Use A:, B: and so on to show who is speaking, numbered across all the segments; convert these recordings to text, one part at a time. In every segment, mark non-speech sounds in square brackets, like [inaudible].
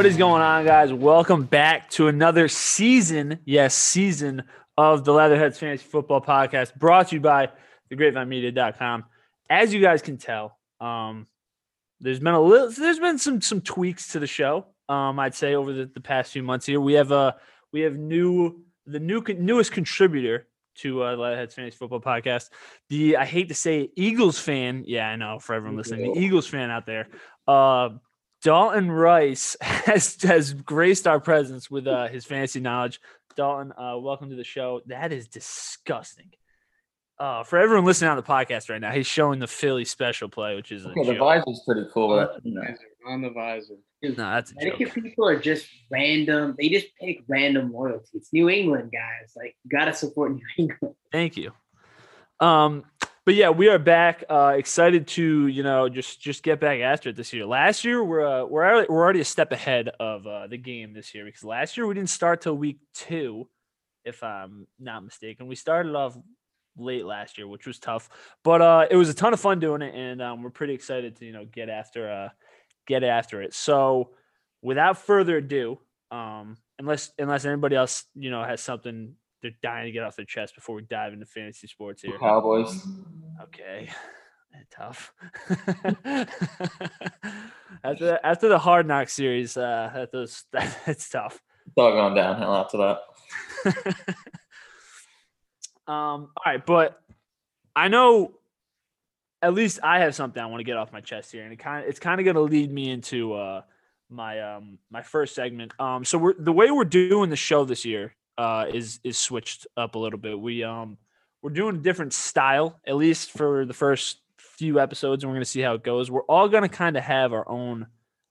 A: What is going on, guys? Welcome back to another season, yes, season of the Leatherheads Fantasy Football Podcast, brought to you by thegrapevinemedia.com. As you guys can tell, um, there's been a little, there's been some some tweaks to the show. Um, I'd say over the, the past few months here, we have a we have new the new newest contributor to uh, Leatherheads Fantasy Football Podcast. The I hate to say it, Eagles fan. Yeah, I know for everyone listening, the Eagles fan out there. Uh, Dalton Rice [laughs] has has graced our presence with uh, his fantasy knowledge. Dalton, uh, welcome to the show. That is disgusting. Uh, for everyone listening on the podcast right now, he's showing the Philly special play, which is
B: okay, the visor's pretty cool. But, you know.
C: On the visor.
A: No, that's a
D: Connecticut people are just random. They just pick random loyalty. It's New England guys. Like you gotta support New [laughs] England.
A: Thank you. Um, but yeah, we are back. Uh, excited to you know just just get back after it this year. Last year we're uh, we're already, we're already a step ahead of uh, the game this year because last year we didn't start till week two, if I'm not mistaken. We started off late last year, which was tough, but uh, it was a ton of fun doing it, and um, we're pretty excited to you know get after uh, get after it. So without further ado, um, unless unless anybody else you know has something they're dying to get off their chest before we dive into fantasy sports here.
B: Cowboys.
A: Okay. [laughs] Tough. [laughs] after after the hard knock series, uh that was [laughs] that, it's tough.
B: It's all going downhill after that.
A: um, all right, but I know at least I have something I want to get off my chest here, and it kind of it's kind of going to lead me into uh my um my first segment. Um, so we're the way we're doing the show this year uh, is is switched up a little bit. We um we're doing a different style, at least for the first few episodes, and we're gonna see how it goes. We're all gonna kind of have our own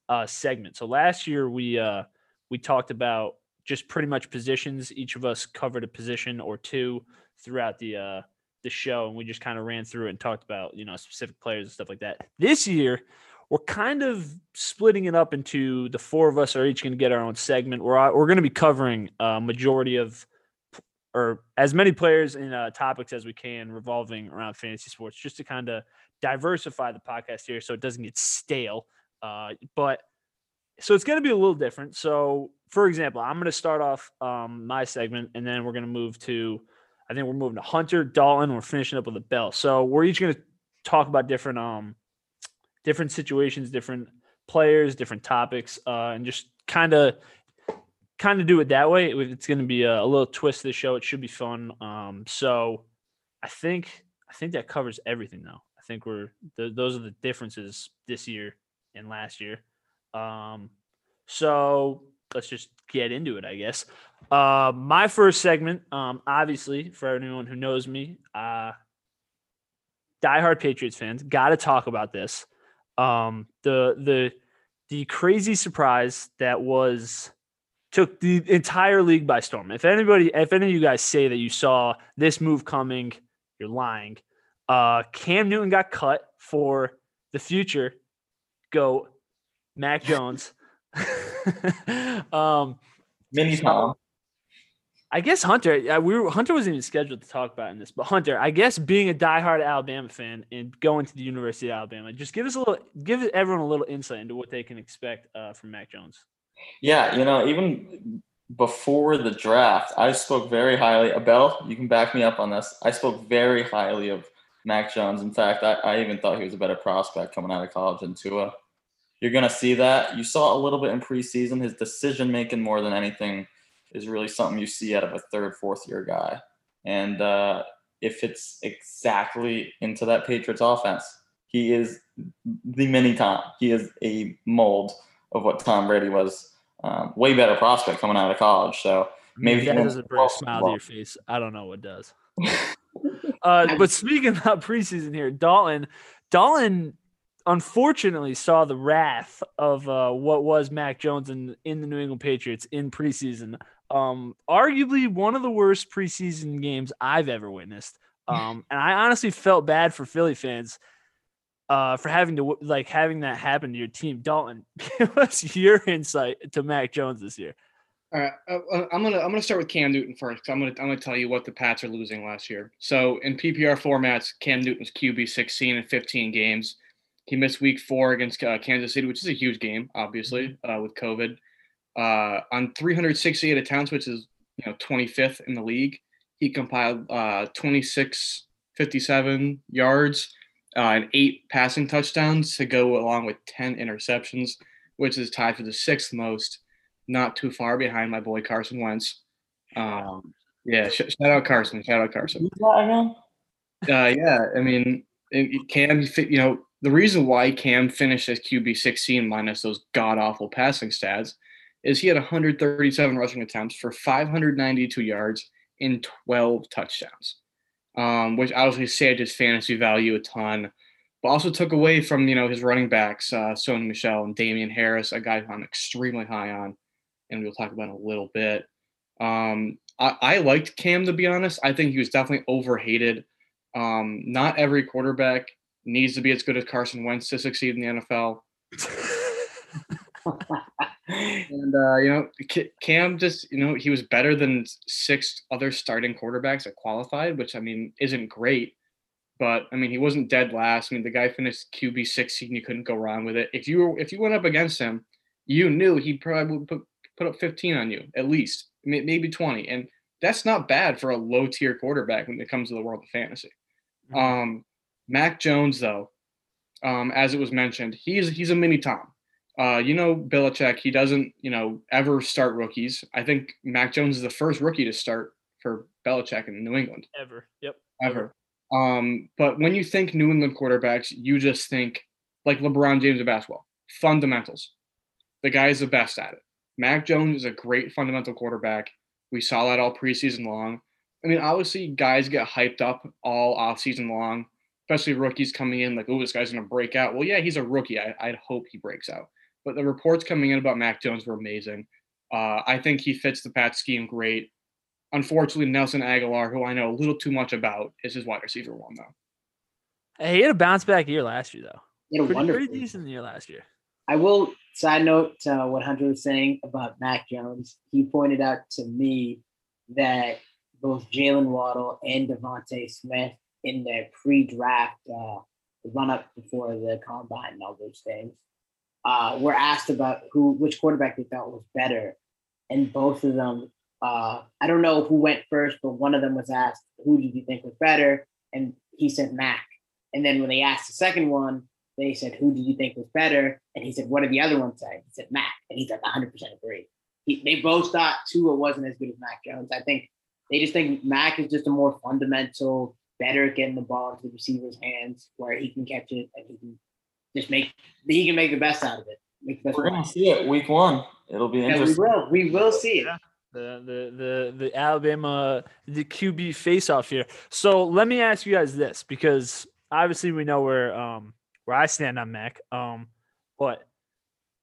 A: uh, segment. So last year we uh, we talked about just pretty much positions. Each of us covered a position or two throughout the uh, the show, and we just kind of ran through it and talked about you know specific players and stuff like that. This year we're kind of splitting it up into the four of us are each going to get our own segment. We're we're going to be covering a majority of or as many players and uh, topics as we can revolving around fantasy sports, just to kind of diversify the podcast here, so it doesn't get stale. Uh, but so it's going to be a little different. So, for example, I'm going to start off um, my segment, and then we're going to move to. I think we're moving to Hunter Dalton. We're finishing up with a Bell. So we're each going to talk about different um different situations, different players, different topics, uh, and just kind of kind of do it that way. It's going to be a, a, little twist the show. It should be fun. Um, so I think I think that covers everything though. I think we're the, those are the differences this year and last year. Um, so let's just get into it, I guess. Uh, my first segment, um, obviously, for anyone who knows me, uh, diehard Patriots fans, got to talk about this um, the the the crazy surprise that was took the entire league by storm. If anybody, if any of you guys say that you saw this move coming, you're lying. Uh, Cam Newton got cut for the future Go, Mac [laughs] Jones. [laughs] um,
B: Mini Tom.
A: I guess Hunter, uh, we were, Hunter wasn't even scheduled to talk about in this, but Hunter, I guess being a diehard Alabama fan and going to the University of Alabama, just give us a little, give everyone a little insight into what they can expect uh, from Mac Jones.
B: Yeah, you know, even before the draft, I spoke very highly. Abel, you can back me up on this. I spoke very highly of Mac Jones. In fact, I, I even thought he was a better prospect coming out of college than Tua. You're to see that. You saw a little bit in preseason, his decision making more than anything – is really something you see out of a third, fourth year guy. And uh, if it's exactly into that Patriots offense, he is the mini Tom. He is a mold of what Tom Brady was. Um, way better prospect coming out of college. So maybe
A: that doesn't bring a smile to your face. I don't know what does. [laughs] uh, but speaking about preseason here, Dalton, Dalton unfortunately saw the wrath of uh, what was Mac Jones in, in the New England Patriots in preseason. Um, arguably one of the worst preseason games I've ever witnessed. [laughs] Um, and I honestly felt bad for Philly fans uh, for having to like having that happen to your team. Dalton, [laughs] give us your insight to Mac Jones this year.
C: All right, uh, uh I'm gonna I'm gonna start with Cam Newton first. I'm gonna I'm gonna tell you what the Pats are losing last year. So in PPR formats, Cam Newton's QB 16 and 15 games. He missed Week Four against uh, Kansas City, which is a huge game, obviously, mm-hmm. uh, with COVID. Uh, on 368 attempts, which is you know 25th in the league, he compiled uh, 26, 57 yards uh, and eight passing touchdowns to go along with 10 interceptions, which is tied for the sixth most, not too far behind my boy Carson Wentz. Um, yeah, sh- shout out Carson. Shout out Carson.
B: Who's that again?
C: Uh, yeah, I mean, it, it Cam, you know, the reason why Cam finished as QB 16 minus those god awful passing stats is he had 137 rushing attempts for 592 yards in 12 touchdowns, um, which obviously saved his fantasy value a ton, but also took away from you know his running backs, uh, Sony Michel and Damien Harris, a guy who I'm extremely high on, and we'll talk about in a little bit. Um, I, I liked Cam to be honest. I think he was definitely overhated. Um, not every quarterback needs to be as good as Carson Wentz to succeed in the NFL. [laughs] [laughs] And uh, you know, Cam just you know he was better than six other starting quarterbacks that qualified, which I mean isn't great, but I mean he wasn't dead last. I mean the guy finished QB sixteen, you couldn't go wrong with it. If you were if you went up against him, you knew he probably would put put up fifteen on you at least, maybe twenty, and that's not bad for a low tier quarterback when it comes to the world of fantasy. Mm-hmm. Um, Mac Jones though, um, as it was mentioned, he's he's a mini Tom. Uh, you know, Belichick, he doesn't, you know, ever start rookies. I think Mac Jones is the first rookie to start for Belichick in New England.
A: Ever. Yep.
C: Ever. Um, but when you think New England quarterbacks, you just think like LeBron James of basketball, fundamentals. The guy is the best at it. Mac Jones is a great fundamental quarterback. We saw that all preseason long. I mean, obviously, guys get hyped up all off season long, especially rookies coming in like, oh, this guy's going to break out. Well, yeah, he's a rookie. I, I'd hope he breaks out. But the reports coming in about Mac Jones were amazing. Uh, I think he fits the Pat scheme great. Unfortunately, Nelson Agholor, who I know a little too much about, is his wide receiver one though.
A: Hey, he had a bounce back year last year though.
D: He had a
A: pretty,
D: wonderful
A: pretty decent year last year.
D: I will side note to what Hunter was saying about Mac Jones. He pointed out to me that both Jaylen Waddle and DeVonta Smith in their pre-draft uh, run up before the combine and all those things uh, were asked about who which quarterback they thought was better, and both of them. Uh, I don't know who went first, but one of them was asked, "Who did you think was better?" And he said Mac. And then when they asked the second one, they said, "Who did you think was better?" And he said, "What did the other one say?" He said Mac, and he's like 100 percent agree. He, they both thought Tua wasn't as good as Mac Jones. I think they just think Mac is just a more fundamental, better getting the ball into the receiver's hands where he can catch it and he can just make he can make the best out of it.
B: We're gonna see it week one. It'll be interesting.
D: Yeah, we will. We will see it.
A: Yeah. The, the the the Alabama the QB face off here. So let me ask you guys this because obviously we know where um where I stand on Mac. Um, but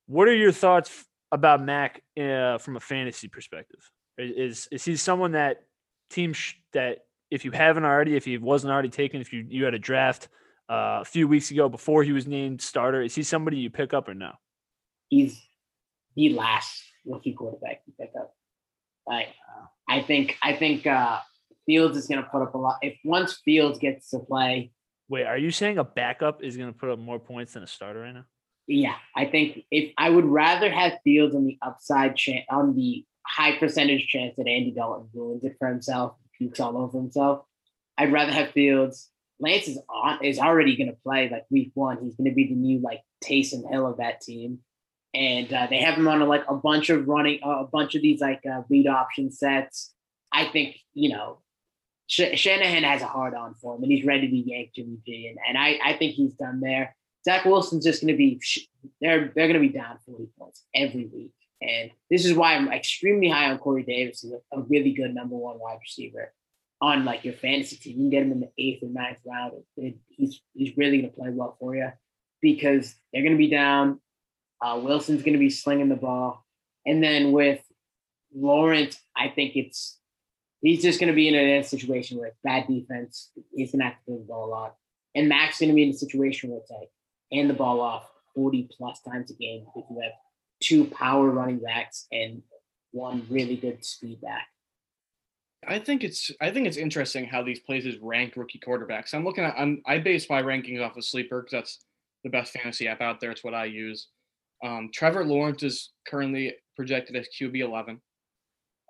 A: what are your thoughts about Mac uh, from a fantasy perspective? Is is he someone that team sh- that if you haven't already, if he wasn't already taken, if you you had a draft uh, a few weeks ago before he was named starter. Is he somebody you pick up or no?
D: He's the last rookie quarterback you pick up. Like, I think I think uh, Fields is going to put up a lot. If once Fields gets to play,
A: wait, are you saying a backup is going to put up more points than a starter right now?
D: Yeah, I think if I would rather have Fields on the upside chance on the high percentage chance that Andy Dalton ruins it for himself, pukes all over himself. I'd rather have Fields Lance is on is already going to play like week one. He's going to be the new like Taysom Hill of that team, and uh, they have him on like a bunch of running uh, a bunch of these like uh, read option sets. I think you know Sh- Shanahan has a hard on for him, and he's ready to yank Jimmy G, and, and I I think he's done there. Zach Wilson's just going to be they're they're going to be down forty points every week, and this is why I'm extremely high on Corey Davis, is a, a really good number one wide receiver on like your fantasy team. You can get him in the eighth or ninth round. he's he's really to play well for you because they're to be down. Uh, Wilson's to be slinging the ball, and then with Lawrence, I think it's he's just to be in a situation where bad defense. Going to have to throw the ball a lot, and going to be in a situation where it's like hand the ball off forty plus times a game if you have two power running backs and one really good speed back.
C: I think it's I think it's interesting how these places rank rookie quarterbacks. I'm looking at I'm I base my rankings off of Sleeper because that's the best fantasy app out there. It's what I use. Um, Trevor Lawrence is currently projected as QB 11.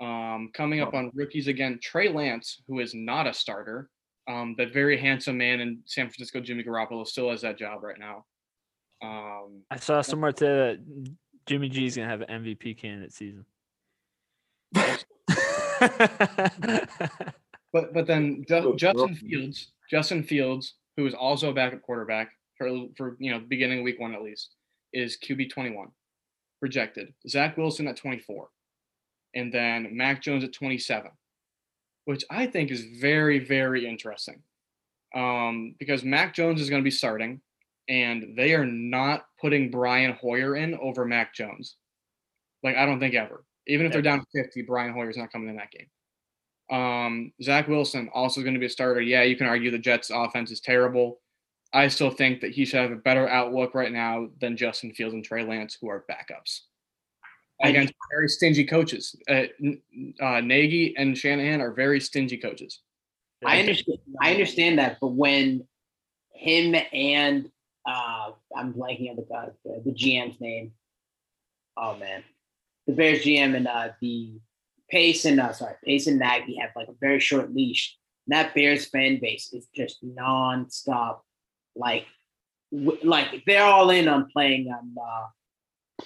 C: Um, coming up on rookies again, Trey Lance, who is not a starter, um, that very handsome man in San Francisco, Jimmy Garoppolo, still has that job right now. Um,
A: I saw somewhere today that Jimmy G is gonna have an MVP candidate season. [laughs]
C: but but then [laughs] Ju- Justin. Fields, Justin Fields, who is also a backup quarterback for for you know the beginning of week one at least, is QB 21 projected. Zach Wilson at 24, and then Mac Jones at 27, which I think is very very interesting, um, because Mac Jones is going to be starting, and they are not putting Brian Hoyer in over Mac Jones. Like I don't think ever. Even if they're down 50, Brian Hoyer's not coming in that game. Um, Zach Wilson also going to be a starter. Yeah, you can argue the Jets' offense is terrible. I still think that he should have a better outlook right now than Justin Fields and Trey Lance, who are backups
D: I-
C: against very stingy coaches. Uh, uh, Nagy and Shanahan are very stingy coaches.
D: I understand. I understand that, but when him and uh, I'm blanking on the guy, the, the GM's name. Oh man, the Bears GM and uh, the Pace and uh, sorry, Pace and Nagy have like a very short leash. That Bears fan base is just nonstop, like, w- like they're all in on playing um, uh,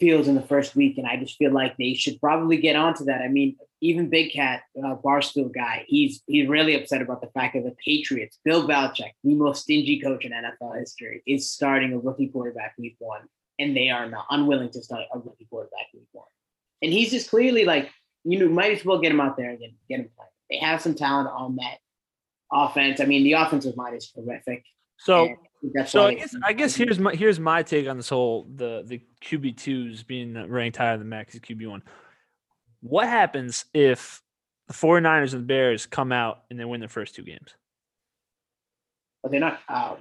D: Fields in the first week, and I just feel like they should probably get onto that. I mean, even Big Cat, uh, Barstool guy, he's he's really upset about the fact that the Patriots, Bill Belichick, the most stingy coach in NFL history, is starting a rookie quarterback week one, and they are not unwilling to start a rookie quarterback week one. And he's just clearly like, you know, might as well get him out there and get, get him playing. They have some talent on that offense. I mean, the offensive line is terrific.
A: so. So I guess I guess here's my here's my take on this whole the the QB twos being ranked higher than Max QB one. What happens if the 49ers and the Bears come out and they win their first two games?
D: but they're not. Uh,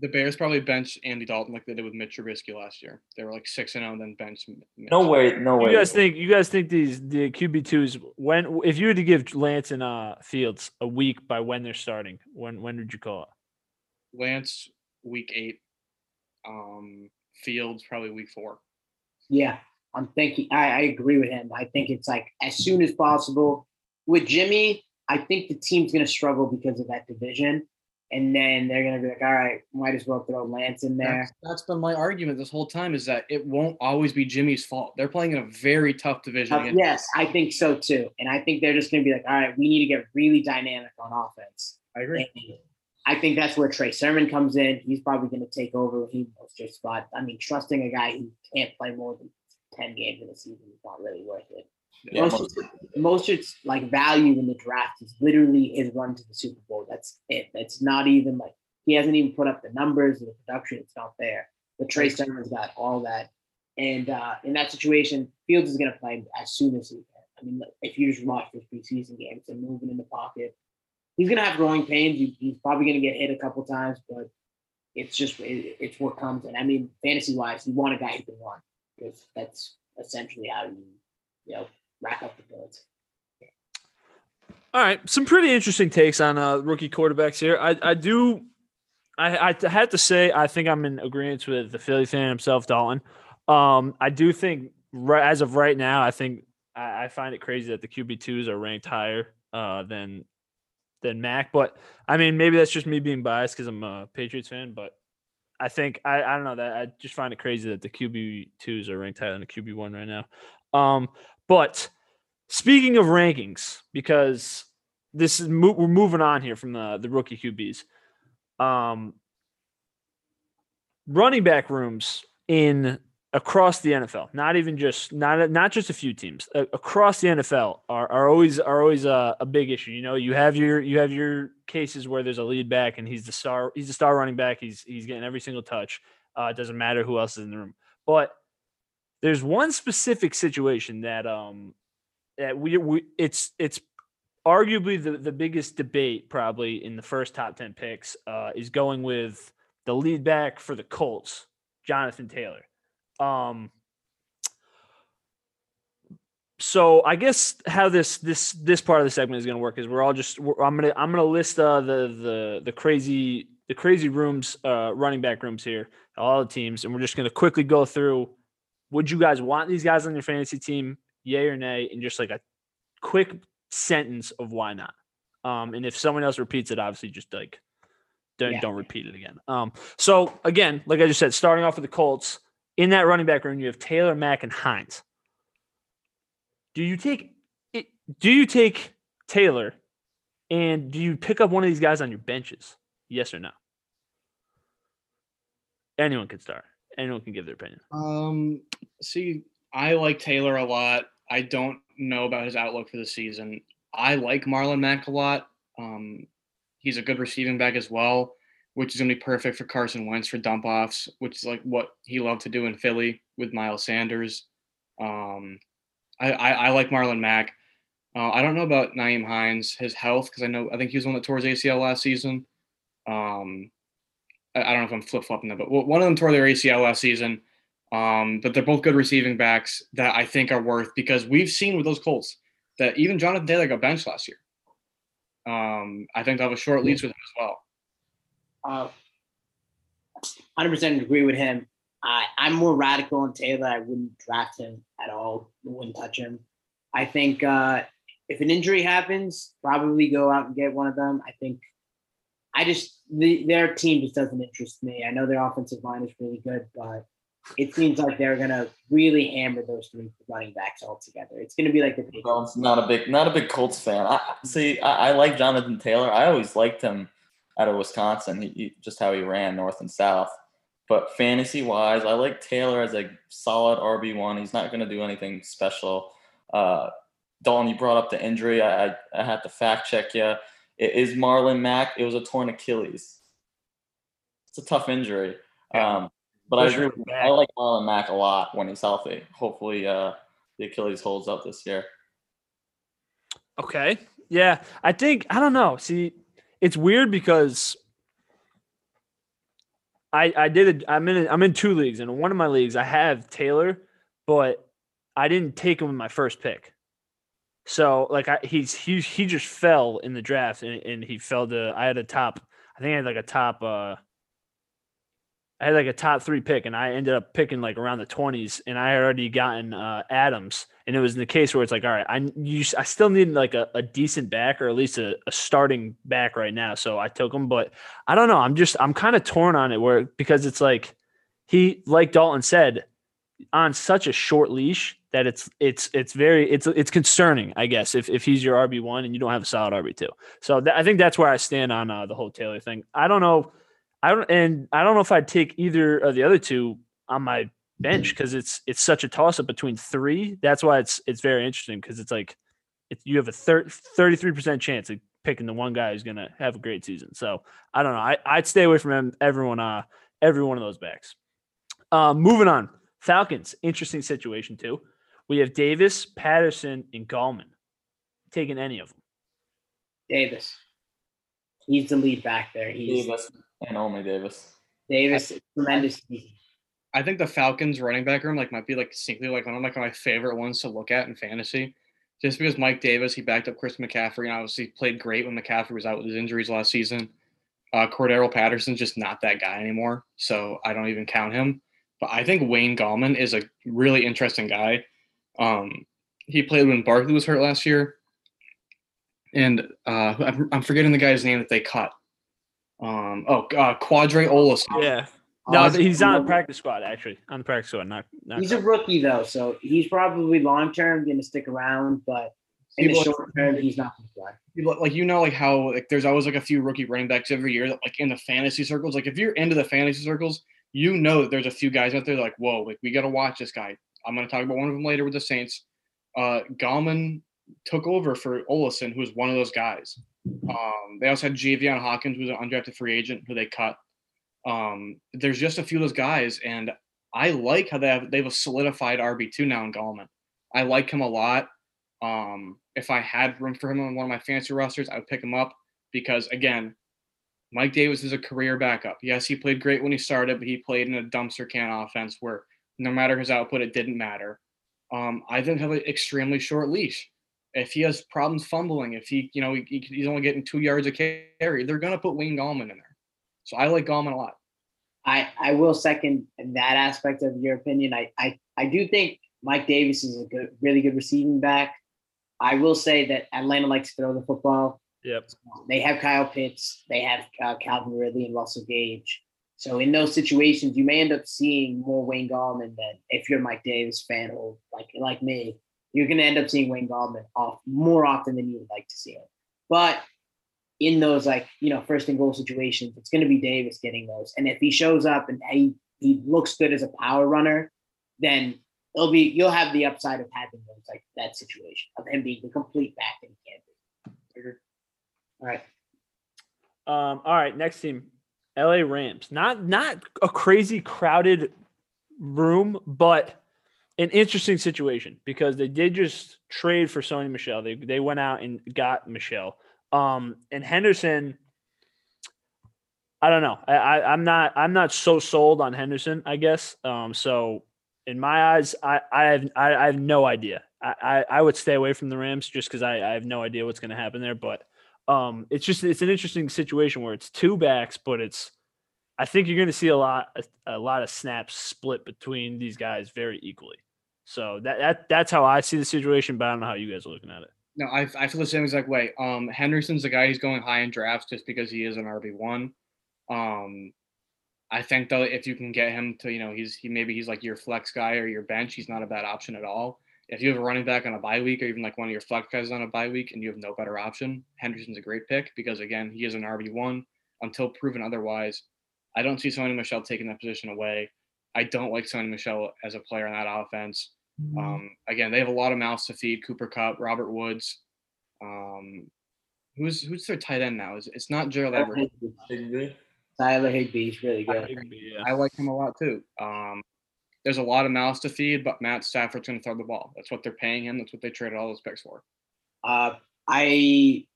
C: The Bears probably bench Andy Dalton like they did with Mitch Trubisky last year. They were like six and zero, then bench. Mitch.
B: No way, no way.
A: You guys think you guys think these the QB twos when if you were to give Lance and uh Fields a week by when they're starting, when when would you call it?
C: Lance week eight. Um, Fields probably week four.
D: Yeah, I'm thinking. I, I agree with him. I think it's like as soon as possible. With Jimmy, I think the team's going to struggle because of that division, and then they're going to be like, "All right, might as well throw Lance in there."
C: That's, that's been my argument this whole time is that it won't always be Jimmy's fault. They're playing in a very tough division.
D: Uh, yes, I think so too, and I think they're just going to be like, "All right, we need to get really dynamic on offense."
C: I agree.
D: And I think that's where Trey Sermon comes in. He's probably going to take over. He knows their spot. I mean, trusting a guy who can't play more than ten games in a season is not really worth it.
B: Yeah,
D: most Mostert's like value in the draft is literally his run to the Super Bowl. That's it. That's not even like he hasn't even put up the numbers or the production. It's not there. But Trey Sermon's got all that. And uh, in that situation, Fields is going to play as soon as he can. I mean, if you just watch his preseason games and moving in the pocket, he's going to have growing pains. He- He's probably going to get hit a couple times, but it's just it, it's what comes. And I mean, fantasy wise, you want a guy who can run because that's essentially how you you know rack up the points.
A: All right, some pretty interesting takes on uh, rookie quarterbacks here. I, I do, I, I had to say, I think I'm in agreement with the Philly fan himself, Dalton. Um, I do think, right, as of right now, I think I, I find it crazy that the QB twos are ranked higher uh, than than Mac. But I mean, maybe that's just me being biased because I'm a Patriots fan. But I think I, I don't know that I just find it crazy that the QB twos are ranked higher than the QB one right now. Um, but speaking of rankings, because this is mo- we're moving on here from the the rookie QBs. Um, running back rooms in across the NFL, not even just not not just a few teams a- across the NFL are, are always are always a, a big issue. You know, you have your you have your cases where there's a lead back and he's the star he's the star running back. He's he's getting every single touch. Uh, it doesn't matter who else is in the room, but there's one specific situation that um that we, we it's it's arguably the, the biggest debate probably in the first top 10 picks uh, is going with the lead back for the Colts, Jonathan Taylor. Um, so I guess how this this this part of the segment is going to work is we're all just we're, I'm gonna I'm gonna list uh, the the the crazy the crazy rooms, uh, running back rooms here, all the teams, and we're just gonna quickly go through. Would you guys want these guys on your fantasy team? Yay or nay? And just like a quick sentence of why not. Um, and if someone else repeats it, obviously just like don't
D: Yeah.
A: don't repeat it again. Um, so again, like I just said, starting off with the Colts in that running back room, you have Taylor, Mack, and Hines. Do you take it? Do you take Taylor, and do you pick up one of these guys on your benches? Yes or no? Anyone can start. Anyone can give their opinion.
C: Um, see, I like Taylor a lot. I don't know about his outlook for the season. I like Marlon Mack a lot. Um, he's a good receiving back as well, which is going to be perfect for Carson Wentz for dump offs, which is like what he loved to do in Philly with Miles Sanders. Um, I, I, I like Marlon Mack. Uh, I don't know about Nyheim Hines, his health, because I know I think he was one that tore his ACL last season. Um, I, don't know if I'm flip flopping that, but one of them tore their ACL last season. Um, but they're both good receiving backs that I think are worth because we've seen with those Colts that even Jonathan Taylor got benched last year. Um, I think they'll have a short leash with him as well.
D: Uh, 100% agree with him. I, I'm more radical on Taylor. I wouldn't draft him at all. Wouldn't touch him. I think uh, if an injury happens, probably go out and get one of them. I think I just the, their team just doesn't interest me. I know their offensive line is really good, but it seems like they're gonna really hammer those three running backs all together. It's gonna be like the Patriots.
B: Not a big, not a big Colts fan. I see. I, I like Jonathan Taylor. I always liked him out of Wisconsin. He, he- just how he ran north and south. But fantasy wise, I like Taylor as a solid RB one. He's not going to do anything special. Uh, Dalton, you brought up the injury. I, I, I had to fact check you. It is Marlon Mack. It was a torn Achilles. It's a tough injury.
C: Yeah.
B: Um, but I agree. with- I like Marlon Mack a lot when he's healthy. Hopefully, uh, the Achilles holds up this year.
A: Okay. Yeah. I think I don't know. See, it's weird because I I did a, I'm in a, I'm in two leagues and in one of my leagues I have Taylor, but I didn't take him in my first pick. So like I, he's he he just fell in the draft and, and he fell to I had a top I think I had like a top uh I had like a top three pick, and I ended up picking like around the twenties, and I had already gotten uh, Adams, and it was in the case where it's like, all right, I you, I still need like a, a decent back or at least a, a starting back right now, so I took him, but I don't know, I'm just I'm kind of torn on it where because it's like he like Dalton said on such a short leash that it's it's it's very it's it's concerning, I guess, if if he's your RB one and you don't have a solid RB two. So tha- I think that's where I stand on uh, the whole Taylor thing. I don't know. I don't, and I don't know if I'd take either of the other two on my bench because it's it's such a toss up between three. That's why it's it's very interesting because it's like it's you have a 33 percent chance of picking the one guy who's gonna have a great season. So I don't know. I I'd stay away from everyone uh every one of those backs. Uh, moving on, Falcons interesting situation too. We have Davis, Patterson, and Gallman. Taking any of them.
D: Davis. He's the lead back there. He's
B: Davis and only Davis.
D: Davis, tremendous season.
C: I think the Falcons running back room like might be like sneakily like one of like my favorite ones to look at in fantasy. Just because Mike Davis, he backed up Chris McCaffrey and obviously played great when McCaffrey was out with his injuries last season. Uh, Cordarrelle Patterson's just not that guy anymore, so I don't even count him. But I think Wayne Gallman is a really interesting guy. Um, he played when Barkley was hurt last year, and uh, I'm, I'm forgetting the guy's name that they cut. Um, oh, uh, Qadree Ollison.
A: Yeah. No,
D: Awesome.
A: he's on the practice squad actually. On the practice squad, not not.
D: He's a rookie though, so he's probably long term going to stick around, but in the
C: People-
D: short term, he's not going to play.
C: you- like you know like how like there's always like a few rookie running backs every year that like in the fantasy circles like if you're into the fantasy circles you know that there's a few guys out there like whoa like we got to watch this guy. I'm going to talk about one of them later with the saints. Uh Gallman took over for Ollison who was one of those guys. Um they also had Javian Hawkins who was an undrafted free agent who they cut. Um there's just a few of those guys and I like how they have they have a solidified RB2 now in Gallman. I like him a lot. Um, if I had room for him on one of my fantasy rosters, I would pick him up because again, Mike Davis is a career backup. Yes, he played great when he started, but he played in a dumpster can offense where no matter his output, it didn't matter. Um, I think have an extremely short leash. If he has problems fumbling, if he, you know, he, he's only getting two yards a carry, they're gonna put Wayne Gallman in there. So I like Gallman a lot.
D: I I will second that aspect of your opinion. I I I do think Mike Davis is a good, really good receiving back. I will say that Atlanta likes to throw the football.
A: Yep.
D: They have Kyle Pitts, they have uh, Calvin Ridley and Russell Gage. So in those situations, you may end up seeing more Wayne Gallman than if you're Mike Davis fan or like like me, you're going to end up seeing Wayne Gallman off more often than you would like to see him. But in those like you know first and goal situations, it's going to be Davis getting those. And if he shows up and he he looks good as a power runner, then it'll be you'll have the upside of having those like that situation of him being the complete back that he. Right.
A: Um, all right, next team, LA Rams. Not not a crazy crowded room, but an interesting situation because they did just trade for Sony Michel. They they went out and got Michel. Um, and Henderson. I don't know. I, I I'm not I'm not so sold on Henderson. I guess. Um, so in my eyes, I I have I, I have no idea. I, I I would stay away from the Rams just because I I have no idea what's going to happen there. But um, it's just it's an interesting situation where it's two backs, but it's I think you're going to see a lot a, a lot of snaps split between these guys very equally. So that that that's how I see the situation, but I don't know how you guys are looking at it.
C: No, I, I feel the same exact way. Um, Henderson's the guy who's going high in drafts just because he is an RB one. Um, I think though if you can get him to you know he's he maybe he's like your flex guy or your bench, he's not a bad option at all. If you have a running back on a bye week or even like one of your flex guys on a bye week and you have no better option, Henderson's a great pick because again he is an RB one until proven otherwise. I don't see Sony Michel taking that position away. I don't like Sony Michel as a player in that offense. Um, again, they have a lot of mouths to feed. Cooper Kupp, Robert Woods. Um, who's who's their tight end now? Is it's not Gerald Everett?
D: Tyler Higbee's really good.
A: Yeah.
C: I like him a lot too. Um, there's a lot of mouths to feed, but Matt Stafford's going to throw the ball. That's what they're paying him. That's what they traded all those picks for.
D: Uh, I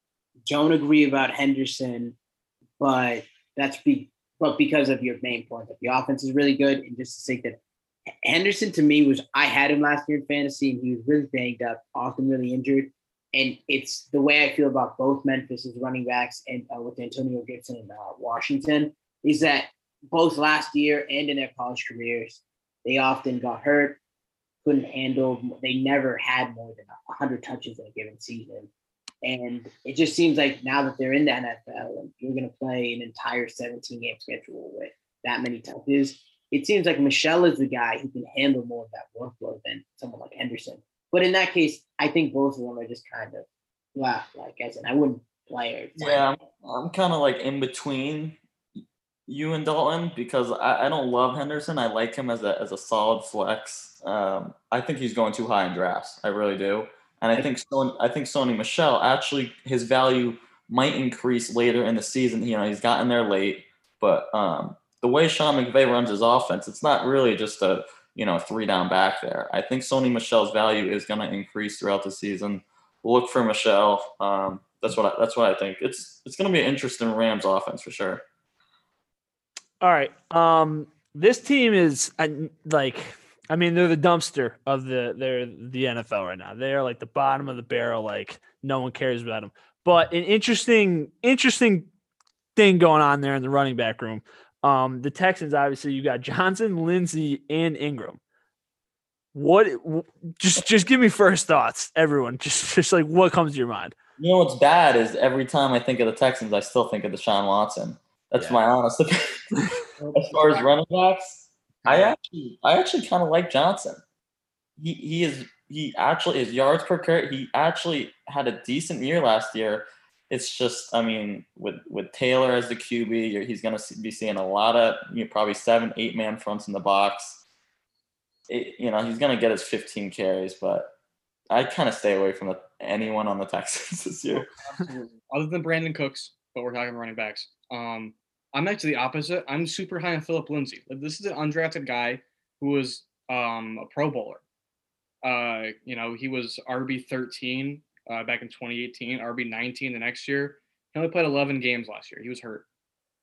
D: don't agree about Henderson, but that's be but because of your main point that the offense is really good, and just to say that Henderson to me was I had him last year in fantasy, and he was really banged up, often really injured. And it's the way I feel about both Memphis's running backs and uh, with Antonio Gibson and uh, Washington is that both last year and in their college careers, they often got hurt, couldn't handle. They never had more than 100 touches in a given season. And it just seems like now that they're in the NFL and you're going to play an entire 17 game schedule with that many touches, it seems like Michel is the guy who can handle more of that workload than someone like Henderson. But in that case, I think both of them are just kind of, well, like I said, I wouldn't play her.
B: Yeah, I'm, I'm kind of like in between you and Dalton because I, I don't love Henderson. I like him as a as a solid flex. Um, I think he's going too high in drafts. I really do, and I think Sony, I think Sony Michel actually his value might increase later in the season. You know, he's gotten there late, but um, the way Sean McVay runs his offense, it's not really just a you know three down back there. I think Sony Michel's value is going to increase throughout the season. Look for Michel. Um, that's what I, that's what I think. It's it's going to be an interesting Rams offense for sure.
A: All right. Um, this team is like, I mean, they're the dumpster of the they're the NFL right now. They're like the bottom of the barrel. Like no one cares about them. But an interesting, interesting thing going on there in the running back room. Um, the Texans obviously you got Johnson, Lindsay, and Ingram. What? Just just give me first thoughts, everyone. Just just like what comes to your mind.
B: You know what's bad is every time I think of the Texans, I still think of Deshaun Watson. That's
A: Yeah.
B: my honest opinion. [laughs] as far as running backs, I actually I actually kind of like Johnson. He he is he actually his yards per carry. He actually had a decent year last year. It's just I mean with with Taylor as the QB, you're, he's going to be seeing a lot of you know, probably seven eight man fronts in the box. It, you know he's going to get his 15 carries, but I kind of stay away from the, anyone on the [laughs] Texans this year.
C: Absolutely. Other than Brandin Cooks, but we're talking running backs. Um, I'm actually the opposite. I'm super high on Philip Lindsay. Like, This is an undrafted guy who was um, a Pro Bowler. Uh, you know, he was RB 13 uh, back in 2018, RB 19 the next year. He only played 11 games last year. He was hurt.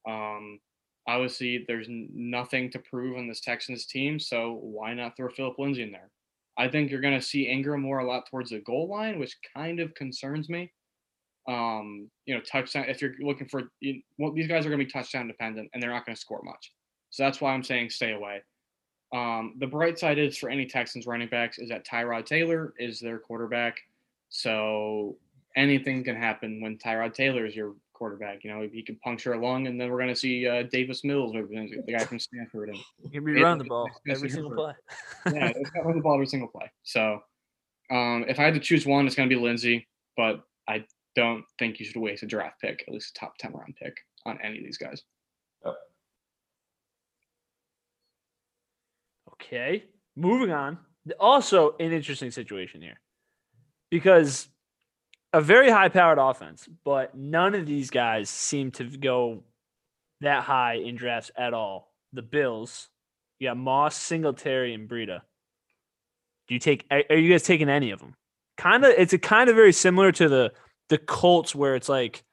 C: Um, obviously, there's nothing to prove on this Texans team, so why not throw Philip Lindsay in there? I think you're going to see Ingram more a lot towards the goal line, which kind of concerns me. Um, you know, touchdown. If you're looking for, you, well, these guys are going to be touchdown dependent, and they're not going to score much. So that's why I'm saying stay away. Um, the bright side is for any Texans running backs is that Tyrod Taylor is their quarterback. So anything can happen when Tyrod Taylor is your quarterback. You know, he can puncture a lung, and then we're going to see uh, Davis Mills, the guy from Stanford. And
A: can be running the ball every single play.
C: yeah, [laughs] it's got run the ball every single play. So um, if I had to choose one, it's going to be Lindsay, but I don't think you should waste a draft pick, at least a top 10 round pick on any of these guys.
A: Okay. Moving on. Also, an interesting situation here because a very high powered offense, but none of these guys seem to go that high in drafts at all. The Bills, you got Moss, Singletary, and Breida. Do you take? Are, are you guys taking any of them? Kind of. It's a kind of very similar to the the Colts, where it's like,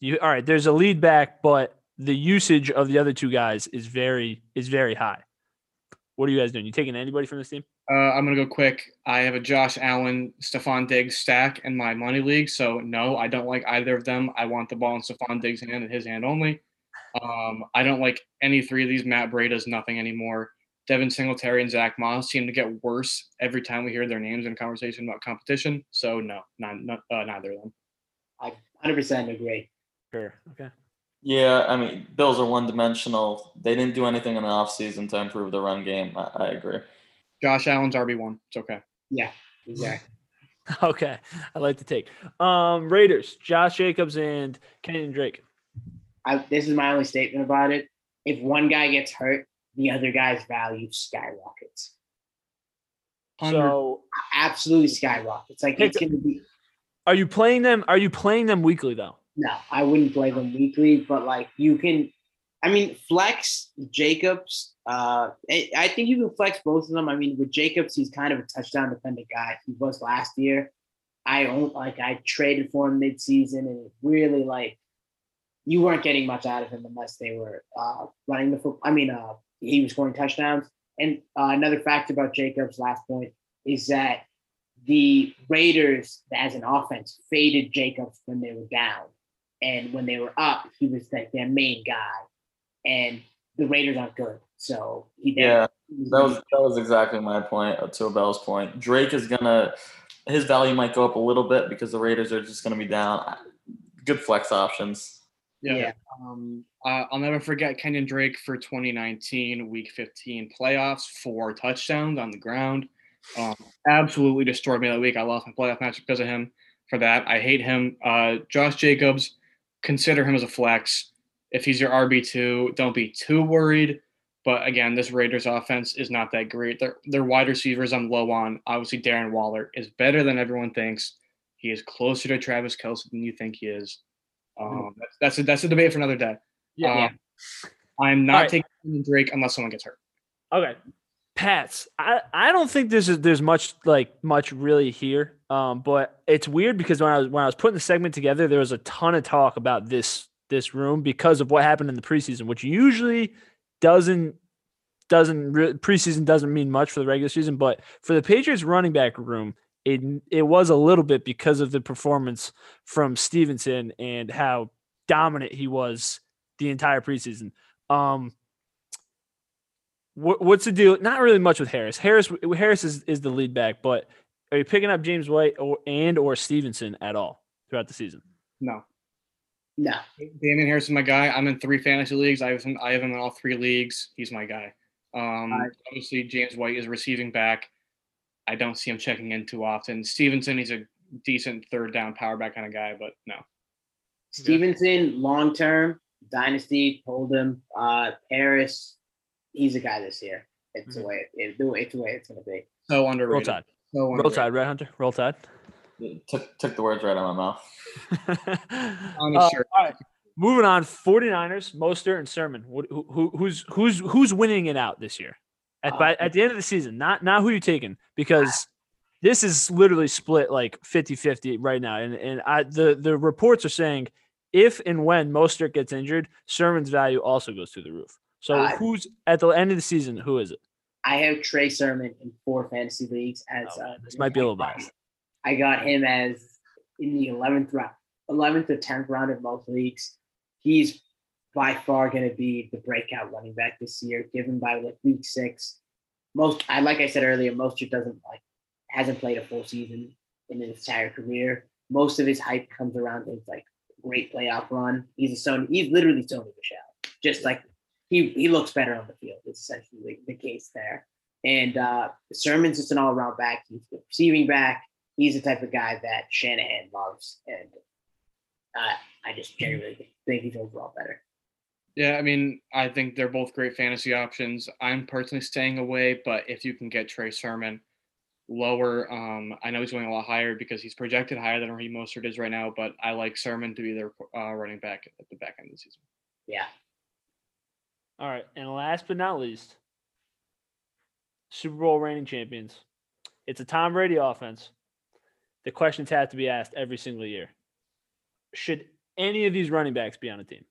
A: you all right. There's a lead back, but the usage of the other two guys is very is very high. What are you guys doing? You taking anybody from this team?
C: Uh, I'm to go quick. I have a Josh Allen, Stefon Diggs stack in my money league. So, no, I don't like either of them. I want the ball in Stefon Diggs' hand and his hand only. Um, I don't like any three of these. Matt Breida's nothing anymore. Devin Singletary and Zach Moss seem to get worse every time we hear their names in conversation about competition. So, no, not, not, uh, neither of them.
D: I 100% agree.
A: Sure. Okay.
B: Yeah, I mean, Bills are one dimensional. They didn't do anything in the offseason to improve the run game. I, I agree.
C: Josh Allen's RB1. It's okay.
D: Yeah, exactly. [laughs]
A: Okay. I like to take. Um, Raiders, Josh Jacobs and Kenyon Drake.
D: I, this is my only statement about it. If one guy gets hurt, the other guy's value skyrockets.
C: 100
A: So
D: Absolutely skyrockets. Like it's gonna be
A: are you playing them? Are you playing them weekly though?
D: no, I wouldn't play them weekly, but like you can I mean flex Jacobs. Uh I think you can flex both of them. I mean, with Jacobs, he's kind of a touchdown dependent guy. He was last year. I own like I traded for him mid-season and it really like you weren't getting much out of him unless they were uh, running the football. I mean, uh, he was scoring touchdowns. And uh, another fact about Jacobs' last point is that the Raiders, as an offense, faded Jacobs when they were down, and when they were up, he was like their main guy. And the Raiders aren't good, so he did.
B: Yeah, that was that was exactly my point. uh, To Abel's point, Drake is gonna his value might go up a little bit because the Raiders are just gonna be down. Good flex options.
C: Yeah.
D: Yeah.
C: Um, uh, I'll never forget Kenyon Drake for 2019 Week 15 playoffs, four touchdowns on the ground. Um, absolutely destroyed me that week. I lost my playoff match because of him. For that, I hate him. Uh, Josh Jacobs, consider him as a flex. If he's your RB two, don't be too worried. But again, this Raiders offense is not that great. Their their wide receivers I'm low on. Obviously, Darren Waller is better than everyone thinks. He is closer to Travis Kelce than you think he is. Um, that's that's a, that's a debate for another day.
A: Yeah.
C: Um, I'm not
A: right.
C: taking Drake unless someone gets hurt.
A: Okay. Pats. I, I don't think there's there's much like much really here. Um, but it's weird because when I was when I was putting the segment together, there was a ton of talk about this this room because of what happened in the preseason, which usually doesn't doesn't re- preseason doesn't mean much for the regular season, but for the Patriots running back room, it it was a little bit because of the performance from Stevenson and how dominant he was the entire preseason. Um, what, what's the deal? Not really much with Harris. Harris Harris is, is the lead back, but are you picking up James White or and or Stevenson at all throughout the season?
C: No.
D: No,
C: Damien Harris is my guy. I'm in three fantasy leagues. I have him. I have him in all three leagues. He's my guy. Um, obviously James White is receiving back. I don't see him checking in too often. Stevenson, he's a decent third down power back kind of guy, but no.
D: Stevenson long term dynasty told him. Uh, Harris, he's a guy this year. It's the
A: Mhm.
D: way it, the way it's the way it's gonna be.
C: So
A: Roll
C: underrated.
A: Tide.
C: So
A: Roll
C: underrated.
A: Tide, right, Hunter? Roll Tide.
B: Took took the words right out of my mouth. [laughs]
C: On
A: Uh,
C: shirt.
A: all right. Moving on, 49ers, Mostert and Sermon. Who, who, who's who's who's winning it out this year? At,
D: Uh,
A: by, at the end of the season, not not who you taking because this is literally split like 50-50 right now. And and I the the reports are saying if and when Mostert gets injured, Sermon's value also goes through the roof. So
D: Uh,
A: who's at the end of the season? Who is it?
D: I have Trey Sermon in four fantasy leagues as
A: Oh,
D: uh,
A: this might be a little biased.
D: I got him as in the eleventh round, 11th or 10th round in most leagues. He's by far going to be the breakout running back this year, given by like week six. Most, I like I said earlier, Mostert doesn't like hasn't played a full season in his entire career. Most of his hype comes around his like great playoff run. He's a Sony, he's literally Sony Michel. Just like he he looks better on the field. It's essentially the, the case there. And uh Sermon's just an all around back. He's the receiving back. He's the type of guy that Shanahan loves. And uh, I just genuinely think he's overall better.
C: Yeah, I mean, I think they're both great fantasy options. I'm personally staying away, but if you can get Trey Sermon lower, um, I know he's going a lot higher because he's projected higher than Raheem Mostert is right now, but I like Sermon to be their uh, running back at the back end of the season.
D: Yeah.
A: All right, and last but not least, Super Bowl reigning champions. It's a Tom Brady offense. The questions have to be asked every single year. Should any of these running backs be on a team?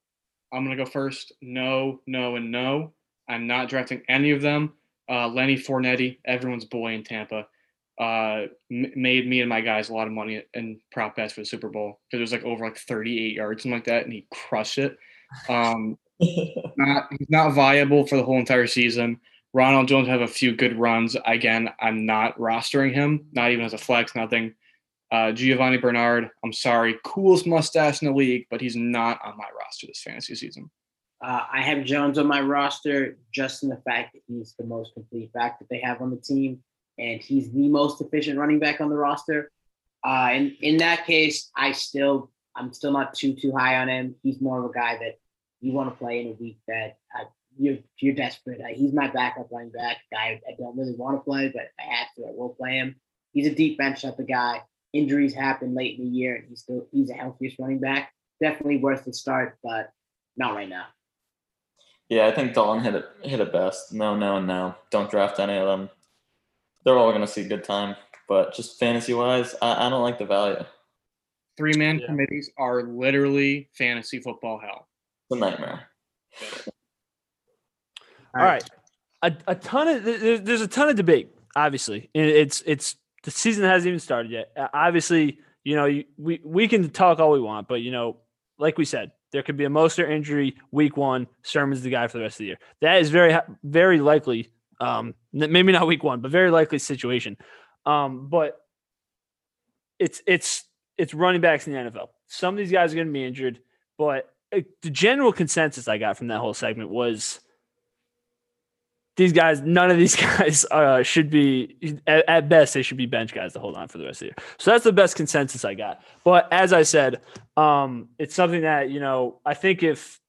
C: I'm gonna go first. No, no, and no. I'm not drafting any of them. Uh, Lenny Fournette, everyone's boy in Tampa, uh, m- made me and my guys a lot of money in prop bets for the Super Bowl because it was like over like 38 yards, something like that, and he crushed it. Um, [laughs] not he's not viable for the whole entire season. Ronald Jones have a few good runs. Again, I'm not rostering him, not even as a flex, nothing. Uh, Giovani Bernard, I'm sorry, coolest mustache in the league, but he's not on my roster this fantasy season.
D: Uh, I have Jones on my roster just in the fact that he's the most complete back that they have on the team, and he's the most efficient running back on the roster. Uh, and in that case, I still, I'm still not too too high on him. He's more of a guy that you want to play in a week that uh, you're you're desperate. Uh, he's my backup running back guy. I don't really want to play, but I have to, I will play him. He's a deep bench type of guy injuries happen late in the year, and he's still he's the healthiest running back. Definitely worth the start, but not right now.
B: Yeah, I think Dalton hit it hit it best. No, no, and no. Don't draft any of them. They're all gonna see good time, but just fantasy wise, I, I don't like the value.
C: Three man
A: Yeah.
C: committees are literally fantasy football hell.
B: It's a nightmare.
A: All right. A, a ton of there- there- there's a ton of debate. Obviously, it's it's the season hasn't even started yet. Uh, Obviously, you know you, we we can talk all we want, but you know, like we said, there could be a Mostert injury week one. Sermon's the guy for the rest of the year. That is very very likely. Um, maybe not week one, but very likely situation. Um, but it's it's it's running backs in the NFL. Some of these guys are going to be injured, but uh, the general consensus I got from that whole segment was these guys, none of these [laughs] guys uh, should be at, at best they should be bench guys to hold on for the rest of the year. So that's the best consensus I got. But as I said, um, it's something that you know I think if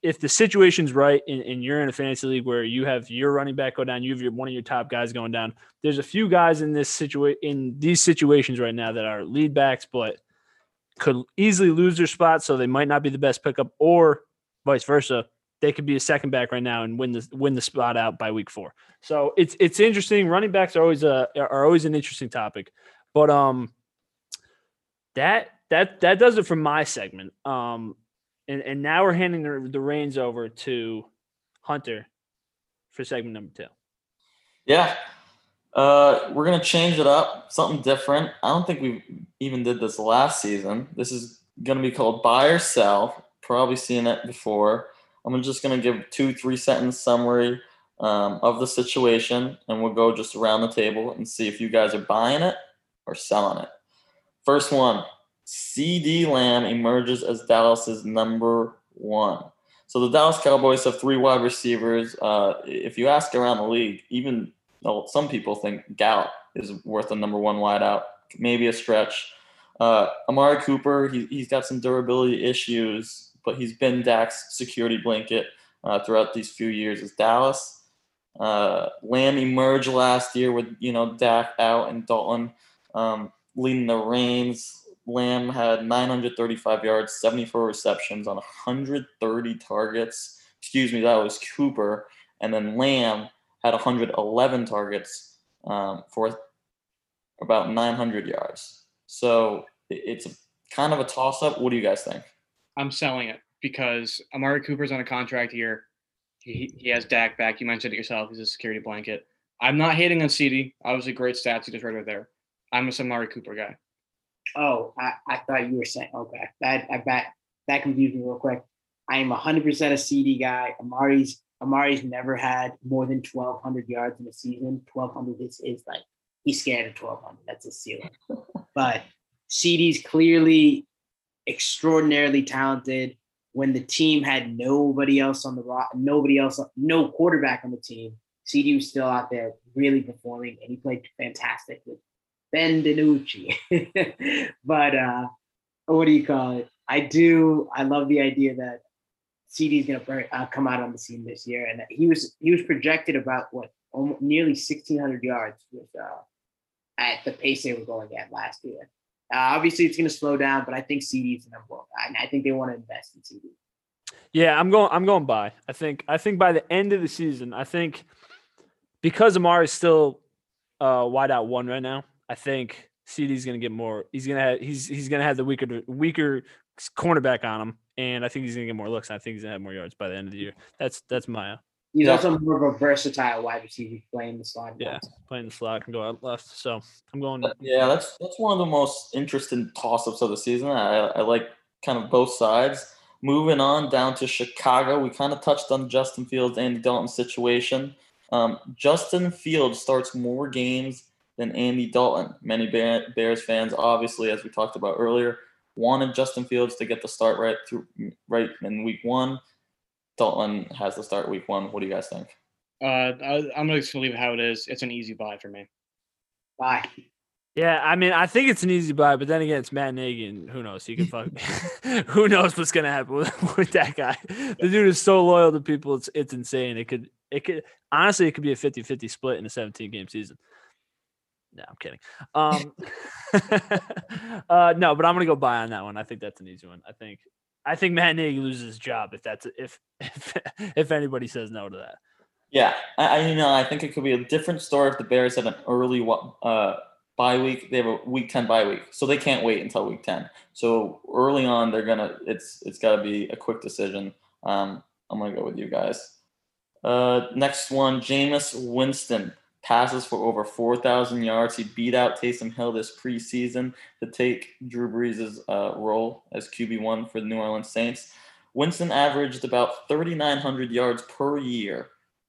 A: if the situation's right and, and you're in a fantasy league where you have your running back go down, you have your one of your top guys going down. There's a few guys in this situation in these situations right now that are lead backs, but could easily lose their spot, so they might not be the best pickup, or vice versa they could be a second back right now and win the win the spot out by week four. So it's it's interesting. Running backs are always a are always an interesting topic, but um, that that that does it for my segment. Um, and and now we're handing the, the reins over to Hunter for segment number two.
B: Yeah. Uh, we're gonna change it up, something different. I don't think we even did this last season. This is gonna be called buy or sell. Probably seen it before. I'm just gonna give two, three sentence summary um, of the situation, and we'll go just around the table and see if you guys are buying it or selling it. First one, CeeDee Lamb emerges as Dallas's number one. So the Dallas Cowboys have three wide receivers. Uh, if you ask around the league, even though some people think Gallup is worth a number one wideout, maybe a stretch. Uh, Amari Cooper, he, he's got some durability issues, but he's been Dak's security blanket uh, throughout these few years as Dallas. Uh, Lamb emerged last year with you know Dak out and Dalton um, leading the reins. Lamb had 935 yards, 74 receptions on 130 targets. Excuse me, that was Cooper. And then Lamb had 111 targets um, for about 900 yards. So it's a, kind of a toss up. What do you guys think?
C: I'm selling it because Amari Cooper's on a contract here. He, he has Dak back. You mentioned it yourself. He's a security blanket. I'm not hating on CeeDee. Obviously, great stats. He just read right there. I'm a Amari Cooper guy.
D: Oh, I, I thought you were saying okay. That I bet that confused me real quick. I am 100% a CeeDee guy. Amari's Amari's never had more than 1,200 yards in a season. 1,200 is, is like he's scared of 1,200. That's a ceiling. [laughs] but CeeDee's clearly extraordinarily talented. When the team had nobody else on the rock, nobody else, no quarterback on the team, CeeDee was still out there really performing, and he played fantastic with Ben DiNucci. [laughs] but uh, what do you call it? I do. I love the idea that CeeDee is going to uh, come out on the scene this year, and he was he was projected about what almost, nearly 1,600 yards with uh, at the pace they were going at last year. Uh, obviously, it's going to slow down, but I think CeeDee is the number one guy, and I think they want to invest in CeeDee.
A: Yeah, I'm going. I'm going by. I think. I think by the end of the season, I think because Amari is still uh, wide out one right now. I think CeeDee's going to get more. He's going to have. He's he's going to have the weaker weaker cornerback on him, and I think he's going to get more looks. I think he's going to have more yards by the end of the year. That's that's Maya.
D: He's yeah. also more of a versatile wide receiver playing the slot.
A: Yeah, playing the slot can go out left. So I'm going.
B: Yeah, that's that's one of the most interesting toss-ups of the season. I, I like kind of both sides. Moving on down to Chicago, we kind of touched on Justin Fields, Andy Dalton situation. Um, Justin Fields starts more games than Andy Dalton. Many Bears fans, obviously, as we talked about earlier, wanted Justin Fields to get the start right through right in week one. Dalton has the start week one. What do you guys think?
C: Uh, I, am just gonna leave it how it is. It's an easy buy for me.
D: Bye.
A: Yeah, I mean, I think it's an easy buy, but then again, it's Matt Nagy, and who knows? He can fuck. [laughs] [laughs] who knows what's gonna happen with, [laughs] with that guy? The dude is so loyal to people. It's it's insane. It could it could honestly it could be a 50-50 split in a 17 game season. No, I'm kidding. Um, uh, no, but I'm gonna go buy on that one. I think that's an easy one. I think I think Matt Nagy loses his job if that's if [laughs] if if anybody says no to that.
B: Yeah, I you know I think it could be a different story if the Bears had an early uh bye week. They have a week ten bye week, so they can't wait until week ten. So early on, they're gonna it's it's got to be a quick decision. Um, I'm gonna go with you guys. Uh, next one, Jameis Winston passes for over 4,000 yards. He beat out Taysom Hill this preseason to take Drew Brees' uh, role as QB1 for the New Orleans Saints. Winston averaged about 3,900 yards per year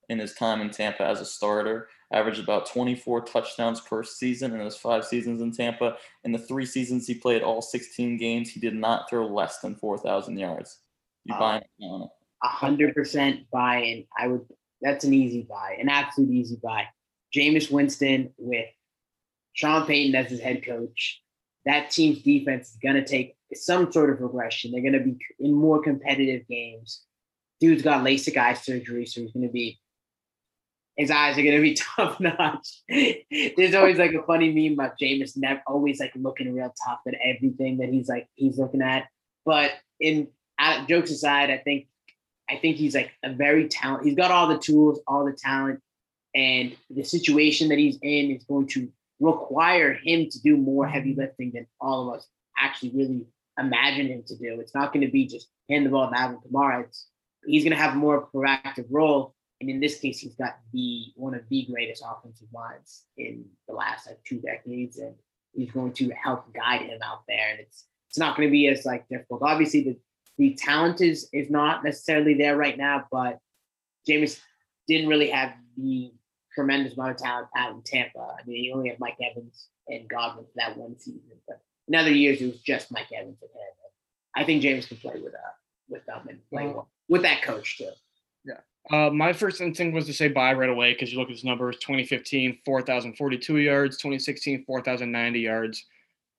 B: in his time in Tampa as a starter, averaged about 24 touchdowns per season in his five seasons in Tampa. In the three seasons he played all 16 games, he did not throw less than 4,000 yards. You uh, buying it?
D: Hundred percent buy-in. I would. That's an easy buy, an absolute easy buy. Jameis Winston with Sean Payton as his head coach. That team's defense is gonna take some sort of regression. They're gonna be in more competitive games. Dude's got LASIK eye surgery, so he's gonna be. His eyes are gonna be [laughs] top notch. There's always like a funny meme about Jameis never always like looking real tough at everything that he's like he's looking at. But in jokes aside, I think I think he's like a very talent. He's got all the tools, all the talent, and the situation that he's in is going to require him to do more heavy lifting than all of us actually really imagine him to do. It's not going to be just hand the ball to Alvin Kamara. It's, he's going to have a more proactive role. And in this case, he's got the one of the greatest offensive minds in the last like two decades, and he's going to help guide him out there. And it's it's not going to be as like difficult. Obviously, the the talent is is not necessarily there right now, but James didn't really have the tremendous amount of talent out in Tampa. I mean, you only have Mike Evans and Godwin for that one season, but in other years it was just Mike Evans and him. I think James can play with uh with them and play well, with that coach too.
C: Yeah. Uh, my first instinct was to say buy right away because you look at his numbers 2015, 4,042 yards, 2016, 4,090 yards,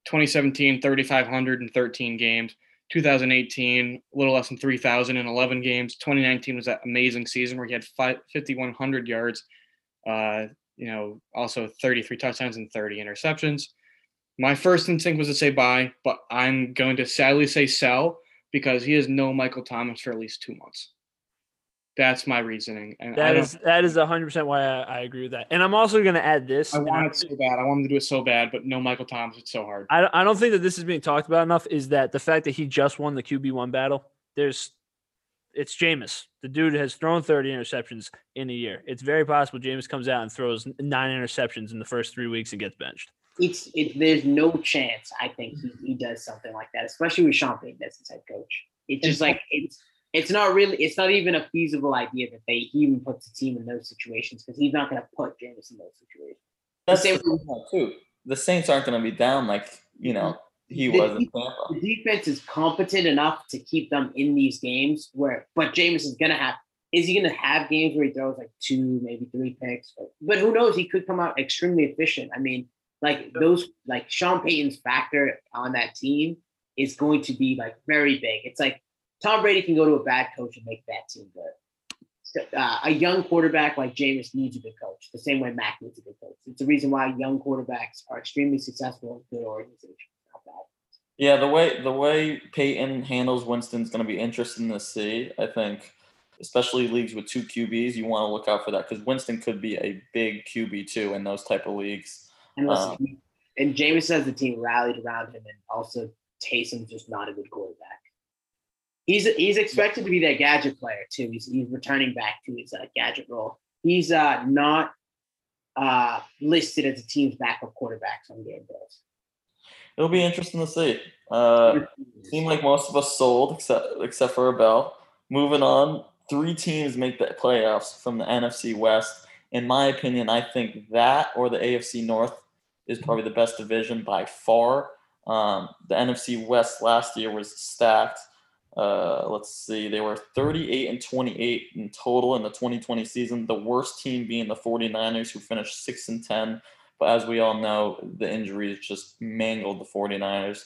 C: 2017, 3,513 games. 2018, a little less than 3,000 in 11 games. 2019 was that amazing season where he had 5,100 yards. Uh, you know, also 33 touchdowns and 30 interceptions. My first instinct was to say buy, but I'm going to sadly say sell because he has no Michael Thomas for at least two months. That's my reasoning.
A: And that is that is hundred percent why I, I, agree with that. And I'm also going to add this.
C: I want it so bad. I want him to do it so bad, but no Michael Thomas. It's so hard.
A: I I don't think that this is being talked about enough. Is that the fact that he just won the QB one battle? There's, it's Jameis. The dude has thrown 30 interceptions in a year. It's very possible Jameis comes out and throws nine interceptions in the first three weeks and gets benched.
D: it's it. There's no chance. I think he, he does something like that, especially with Sean Payton as his head coach. It's just like it's it's not really it's not even a feasible idea that they even puts the team in those situations because he's not going to put Jameis in those situations.
B: That's
D: same
B: the thing, too. The Saints aren't going to be down like you know he
D: The
B: was in Tampa.
D: The defense is competent enough to keep them in these games where, but Jameis is going to have. Is he going to have games where he throws like two, maybe three picks? But, but who knows? He could come out extremely efficient. I mean, like those, like Sean Payton's factor on that team is going to be like very big. It's like Tom Brady can go to a bad coach and make that team good. Uh, a young quarterback like Jameis needs a good coach, the same way Mac needs a good coach. It's the reason why young quarterbacks are extremely successful in good organizations.
B: Yeah, the way the way Payton handles Winston's going to be interesting to see. I think, especially leagues with two QBs, you want to look out for that because Winston could be a big QB too in those type of leagues.
D: And listen,
B: Um,
D: and Jameis says the team rallied around him, and also Taysom's just not a good quarterback. He's he's expected to be that gadget player too. He's he's returning back to his uh, gadget role. He's uh, not uh, listed as a team's backup quarterbacks on game days.
B: It'll be interesting to see. Uh, seemed like most of us sold except except for Abel. Moving on, three teams make the playoffs from the NFC West. In my opinion, I think that or the AFC North is probably the best division by far. Um, the NFC West last year was stacked. Uh, let's see, they were 38 and 28 in total in the 2020 season. The worst team being the 49ers, who finished 6 and 10. But as we all know, the injuries just mangled the 49ers.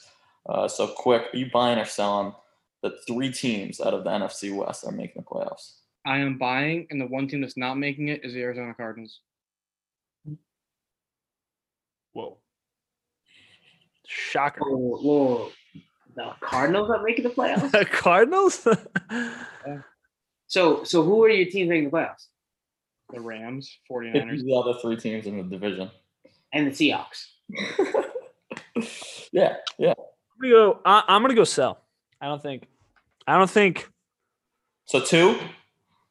B: Uh, so quick, are you buying or selling the three teams out of the NFC West are making the playoffs?
C: I am buying, and the one team that's not making it is the Arizona Cardinals.
A: Whoa. Shocker.
D: Whoa, whoa. The Cardinals are making the playoffs. [laughs]
A: Cardinals? [laughs]
D: so so who are your teams making the playoffs?
C: The Rams, 49ers.
B: the other three teams in the division.
D: And the Seahawks. [laughs]
B: yeah, yeah.
A: I'm gonna go. I, I'm gonna go sell. I don't think. I don't think.
B: So two.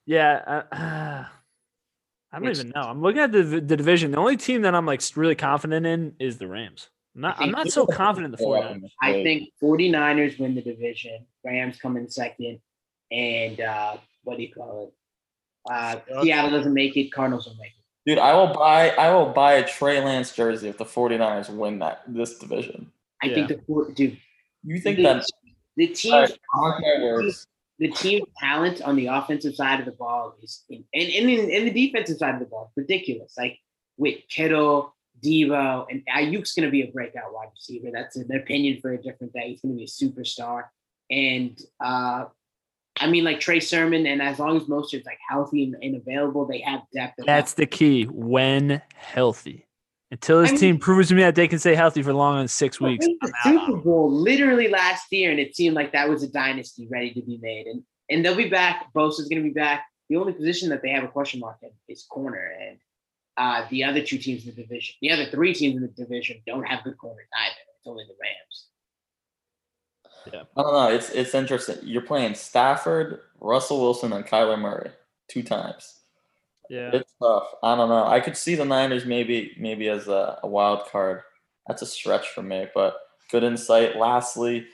A: Yeah. I, uh, [sighs] I don't
D: Which-
A: even know. I'm looking at the the division. The only team that I'm like really confident in is the Rams. I'm not. I'm not so confident in the 49ers.
D: I think 49ers win the division. Rams come in second. And uh, what do you call it? Uh, Seattle doesn't make it. Cardinals will make it.
B: Dude, I will buy I will buy a Trey Lance jersey if the 49ers win that this division.
D: I think the four, dude.
B: You think
D: the,
B: that
D: the team,
B: All right, mark my
D: the team talent on the offensive side of the ball is, and and in, in the defensive side of the ball, is ridiculous. Like with Kittle, Deebo, and Aiyuk's going to be a breakout wide receiver. That's an opinion for a different day. He's going to be a superstar. And uh, I mean, like Trey Sermon, and as long as Mostert's like healthy and, and available, they have depth. at
A: That's the key. When healthy. Until this
D: I mean-
A: team proves to me that they can stay healthy for longer than six weeks.
D: the Super. Bowl literally last year, and it seemed like that was a dynasty ready to be made. And and they'll be back. Bosa's going to be back. The only position that they have a question mark in is corner, and uh, the other two teams in the division, the other three teams in the division, don't have good corners either. It's only the Rams.
B: I don't know. It's it's interesting. You're playing Stafford, Russell Wilson, and Kyler Murray two times.
A: Yeah.
B: It's tough. I don't know. I could see the Niners maybe maybe as a, a wild card. That's a stretch for me, but good insight. Lastly,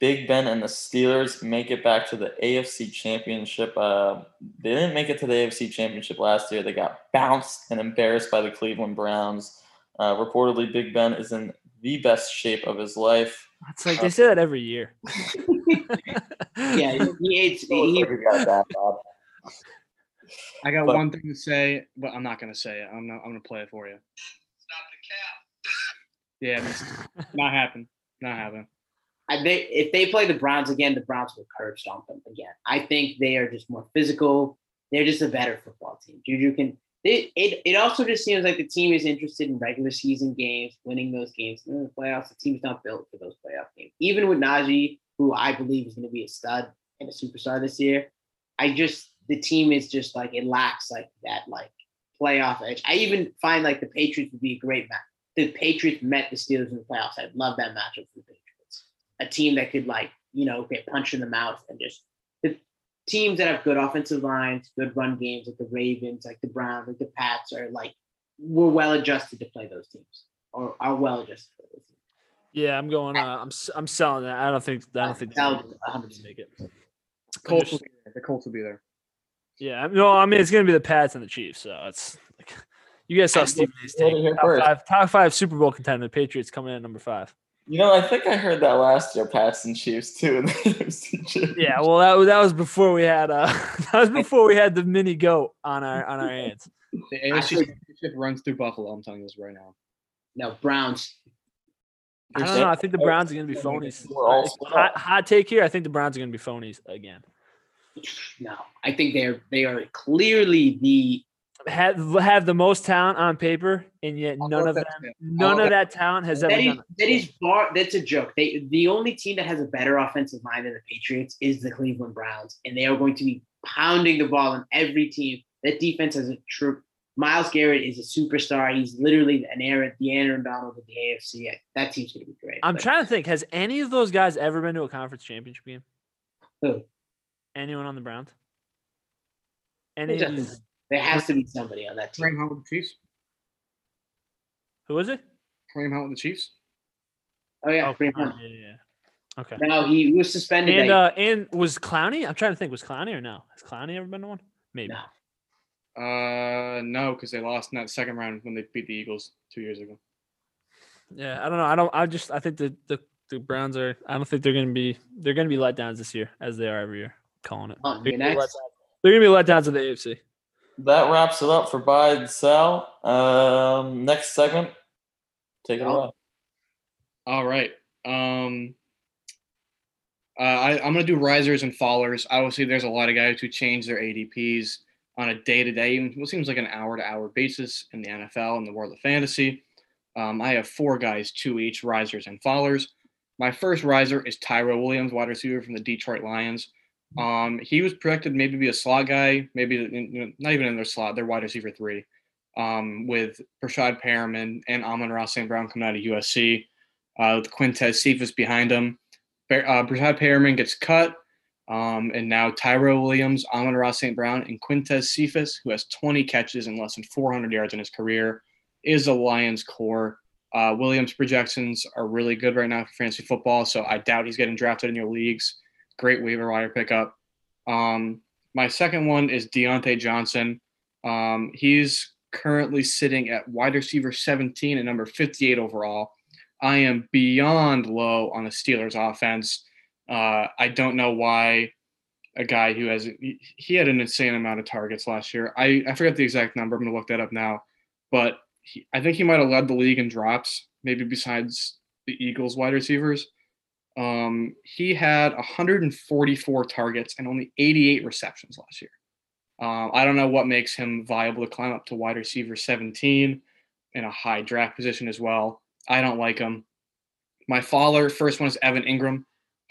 B: Big Ben and the Steelers make it back to the AFC Championship. Uh, they didn't make it to the AFC Championship last year. They got bounced and embarrassed by the Cleveland Browns. Uh, reportedly, Big Ben is in the best shape of his life.
A: It's like they say that every year. [laughs] [laughs]
D: Yeah, he hates. He,
B: got that, Bob.
C: I got
B: But-
C: one thing to say, but I'm not gonna say it. I'm not, I'm gonna play it for you. Stop the cap. Yeah, [laughs] not happen. Not happen.
D: I think if they play the Browns again, the Browns will curb stomp them again. I think they are just more physical. They're just a better football team. Juju can. It, it, it also just seems like the team is interested in regular season games, winning those games. In the playoffs, the team's not built for those playoff games. Even with Najee, who I believe is going to be a stud and a superstar this year, I just the team is just like it lacks like that like playoff edge. I even find like the Patriots would be a great match. The Patriots met the Steelers in the playoffs. I'd love that matchup for the Patriots. A team that could like you know get punched in the mouth and just teams that have good offensive lines, good run games, like the Ravens, like the Browns, like the Pats, are like we're well adjusted to play those teams. or are well justified.
A: Yeah, I'm going. Uh, I'm s- I'm selling that. I don't think. I don't think.
D: Sell
A: they're
D: 100%.
A: gonna make it.
C: Colts will be there. The Colts will be there.
A: Yeah, no, I mean it's gonna be the Pats and the Chiefs. So it's like [laughs] you guys saw
B: I
A: Stephen A's take. Top
B: first.
A: five, top five Super Bowl contender. The Patriots coming in at number five.
B: You know, I think I heard that last year, Pats and Chiefs too. In the AFC Championship.
A: Yeah, well that was that was before we had uh [laughs] that was before we had the mini goat on our on our hands.
C: The
D: I
C: AFC Championship runs through Buffalo. I'm telling you this right now.
D: No, Browns.
A: I don't know. I think the Browns are gonna be phonies.
B: We're all split
A: Hot, hot take here. I think the Browns are gonna be phonies again.
D: No, I think they're they are clearly the
A: Have have the most talent on paper, and yet
C: I'll
A: none of them, oh,
C: that,
A: none
C: I'll
A: of that talent has ever
D: that is
A: done.
D: that is bar that's a joke. They the only team that has a better offensive line than the Patriots is the Cleveland Browns, and they are going to be pounding the ball on every team. That defense has a true. Myles Garrett is a superstar. He's literally an Aaron, the Aaron Donald of the AFC. That team's going to be great.
A: I'm
D: but-
A: trying to think. Has any of those guys ever been to a conference championship game?
D: Who?
A: Anyone on the Browns? Any
D: Who
A: of
D: doesn't?
A: these?
D: There has to be somebody on that team.
C: Kareem Hunt with the Chiefs.
A: Who was it?
C: Kareem Hunt with the Chiefs.
D: Oh yeah,
A: Oh,
D: Kareem Hunt.
A: yeah, yeah, yeah. Okay.
D: No, he was suspended.
A: And uh, and was Clowney? I'm trying to think. Was Clowney or no? Has Clowney ever been to one? Maybe.
D: No.
C: Uh, no, because they lost in that second round when they beat the Eagles two years ago.
A: Yeah, I don't know. I don't. I just. I think the the, the Browns are. I don't think they're gonna be. They're gonna be letdowns this year, as they are every year. Calling it.
D: Oh,
A: They're gonna be
D: next.
A: letdowns- they're gonna be letdowns of the AFC.
B: That wraps it up for buy and sell. Um, next segment, take it away.
C: All right. Um, uh, I, I'm going to do risers and fallers. Obviously, there's a lot of guys who change their ADPs on a day to day, what seems like an hour to hour basis in the NFL and the world of fantasy. Um, I have four guys, two each, risers and fallers. My first riser is Tyrell Williams, wide receiver from the Detroit Lions. Um, he was projected maybe be a slot guy, maybe you know, not even in their slot, they're wide receiver three, um, with Breshad Perriman and Amon-Ra St. Brown coming out of USC uh, with Quintez Cephus behind him. Uh, Breshad Perriman gets cut, um, and now Tyrell Williams, Amon-Ra St. Brown, and Quintez Cephus, who has 20 catches and less than 400 yards in his career, is the Lions' core. Uh, Williams' projections are really good right now for fantasy football, so I doubt he's getting drafted in your leagues. Great waiver wire pickup. Um, my second one is Diontae Johnson. Um, he's currently sitting at wide receiver 17 and number 58 overall. I am beyond low on the Steelers offense. Uh, I don't know why a guy who has he- had an insane amount of targets last year. I, I forget the exact number. I'm gonna look that up now, but he, I think he might have led the league in drops, maybe besides the Eagles wide receivers. Um, he had 144 targets and only 88 receptions last year. Um, I don't know what makes him viable to climb up to wide receiver 17 in a high draft position as well. I don't like him. My faller, first one is Evan Engram,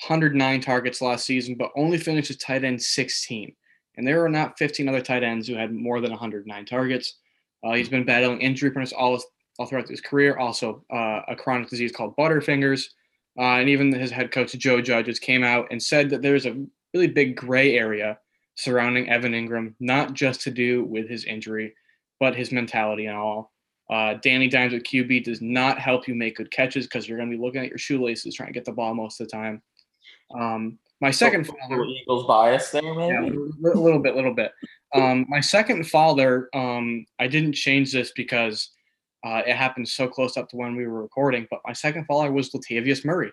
C: 109 targets last season, but only finished as tight end 16. And there are not 15 other tight ends who had more than 109 targets. Uh, he's been battling injury prone all, all throughout his career, also uh, a chronic disease called Butterfingers. Uh, and even his head coach, Joe Judges, came out and said that there's a really big gray area surrounding Evan Engram, not just to do with his injury, but his mentality and all. Uh, Danny Dimes at QB does not help you make good catches because you're going to be looking at your shoelaces trying to get the ball most of the time. Um, my second
B: So,
C: follower,
B: Eagles bias there,
C: yeah,
B: maybe.
C: a little bit, a little bit. Um, my second father, um, I didn't change this because uh, it happened so close up to when we were recording. But my second follower was Latavius Murray,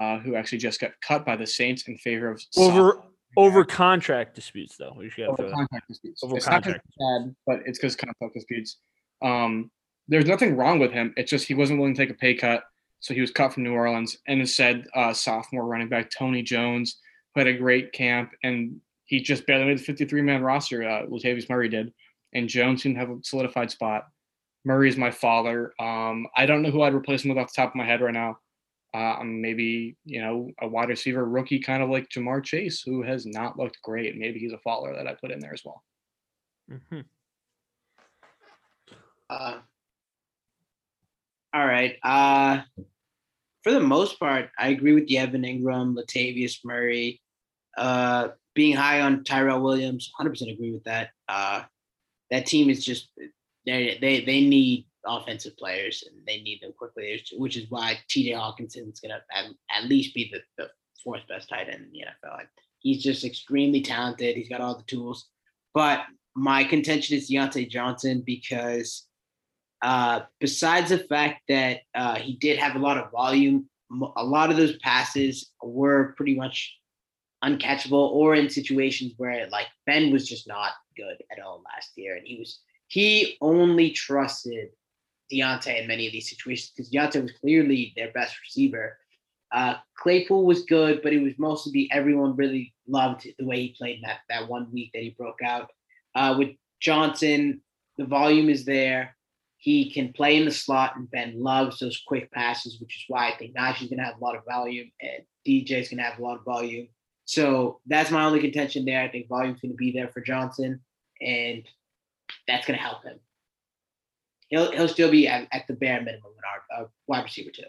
C: uh, who actually just got cut by the Saints in favor of
A: Over over contract disputes though. We should
C: over contract disputes.
A: Over
C: it's
A: contract.
C: he's bad, but it's because contract disputes. Um, there's nothing wrong with him. It's just he wasn't willing to take a pay cut, so he was cut from New Orleans. And instead, uh, sophomore running back Tony Jones, who had a great camp, and he just barely made the 53 man roster. Uh, Latavius Murray did, and Jones didn't have a solidified spot. Murray is my father. Um, I don't know who I'd replace him with off the top of my head right now. Uh, maybe you know a wide receiver rookie, kind of like Ja'Marr Chase, who has not looked great. Maybe he's a follower that I put in there as well.
A: Mhm.
D: Uh, all right. Uh, for the most part, I agree with the Evan Engram, Latavius Murray, uh, being high on Tyrell Williams. 100% agree with that. Uh, that team is just they they they need offensive players, and they need them quickly. Which is why T.J. Hockenson is gonna at, at least be the, the fourth best tight end in the NFL. He's just extremely talented. He's got all the tools. But my contention is Diontae Johnson because uh, besides the fact that uh, he did have a lot of volume, a lot of those passes were pretty much uncatchable or in situations where like Ben was just not good at all last year. And he was he only trusted Diontae in many of these situations because Diontae was clearly their best receiver. Uh, Claypool was good, but it was mostly everyone really loved the way he played that that one week that he broke out. Uh, with Johnson, the volume is there. He can play in the slot, and Ben loves those quick passes, which is why I think Najee's going to have a lot of volume, and DJ's going to have a lot of volume. So that's my only contention there. I think volume's going to be there for Johnson, and that's going to help him. He'll he'll still be at, at the bare minimum in our uh, wide receiver too.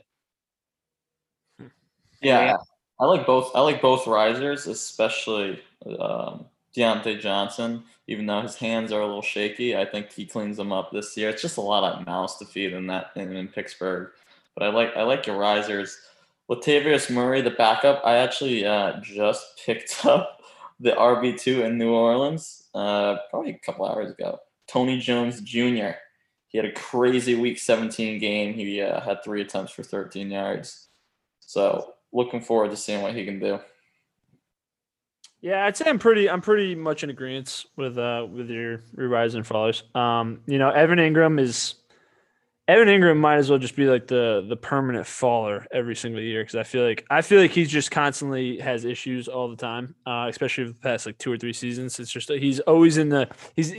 B: Yeah, I like both. I like both risers, especially um, Diontae Johnson. Even though his hands are a little shaky, I think he cleans them up this year. It's just a lot of mouths to feed in that in, in Pittsburgh. But I like I like your risers. Latavius Murray, the backup. I actually uh, just [laughs] picked up the RB two in New Orleans uh, probably a couple hours ago. Tony Jones Jr. He had a crazy Week 17 game. He uh, had three attempts for 13 yards. So looking forward to seeing what he can do.
A: Yeah, I'd say I'm pretty I'm pretty much in agreement with uh with your your rise and followers. Um, you know, Evan Engram is Evan Engram might as well just be like the the permanent faller every single year because I feel like I feel like he's just constantly has issues all the time, uh, especially the past like two or three seasons. It's just he's always in the he's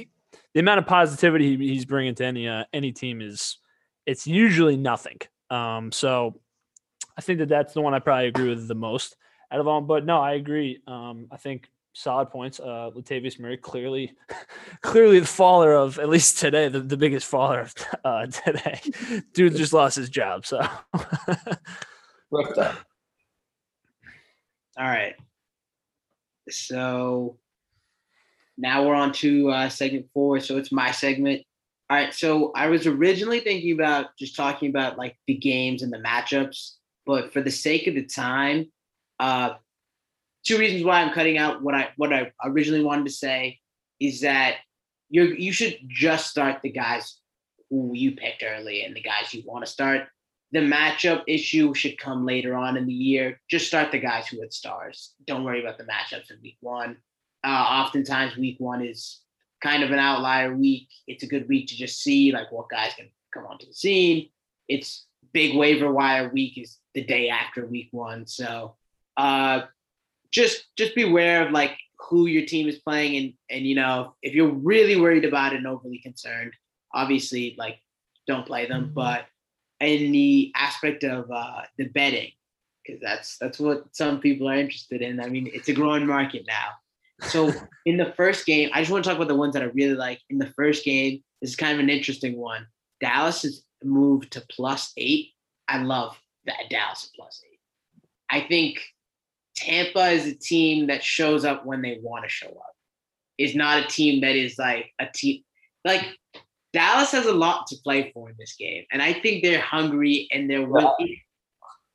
A: the amount of positivity he's bringing to any uh, any team is it's usually nothing. Um, so I think that that's the one I probably agree with the most out of all. But no, I agree. Um, I think solid points. Uh, Latavius Murray clearly, [laughs] clearly the faller of at least today, the, the biggest faller of [laughs] uh, today. Dude just lost his job. So, [laughs]
D: all right. So now we're on to uh, segment four. So it's my segment. All right. So I was originally thinking about just talking about like the games and the matchups, but for the sake of the time, uh, two reasons why I'm cutting out what I what I originally wanted to say is that you you should just start the guys who you picked early and the guys you want to start. The matchup issue should come later on in the year. Just start the guys who had stars. Don't worry about the matchups in week one. Uh, oftentimes, week one is kind of an outlier week. It's a good week to just see like what guys can come onto the scene. It's big waiver wire week is the day after week one. So uh, just just beware of like who your team is playing and and you know if you're really worried about it and overly concerned obviously like don't play them mm-hmm. but in the aspect of uh the betting because that's that's what some people are interested in i mean it's a growing market now so in the first game i just want to talk about the ones that i really like in the first game this is kind of an interesting one dallas has moved to plus eight i love that dallas plus eight i think Tampa is a team that shows up when they want to show up. Is not a team that is like a team like Dallas has a lot to play for in this game, and I think they're hungry and they're willing.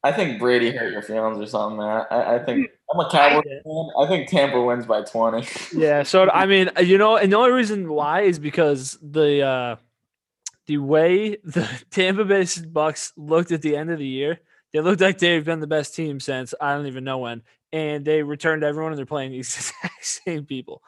B: I think Brady hurt your feelings or something, man. I, I think I'm a Cowboys fan. I think Tampa wins by 20.
A: Yeah, so I mean, you know, and the only reason why is because the uh the way the [laughs] Tampa Bay Bucks looked at the end of the year, they looked like they've been the best team since I don't even know when and they returned everyone and they're playing these [laughs] exact same people.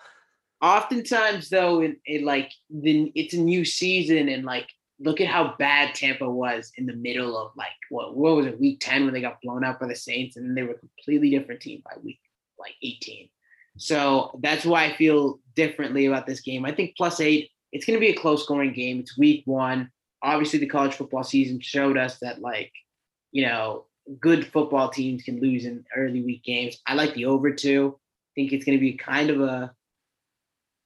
D: Oftentimes, though, in, in like the it's a new season and like look at how bad Tampa was in the middle of like what what was it week ten when they got blown out by the Saints and then they were a completely different team by week like eighteen. So that's why I feel differently about this game. I think plus eight, it's going to be a close scoring game. It's week one. Obviously, the college football season showed us that like you know good football teams can lose in early week games. I like the over two. I think it's going to be kind of a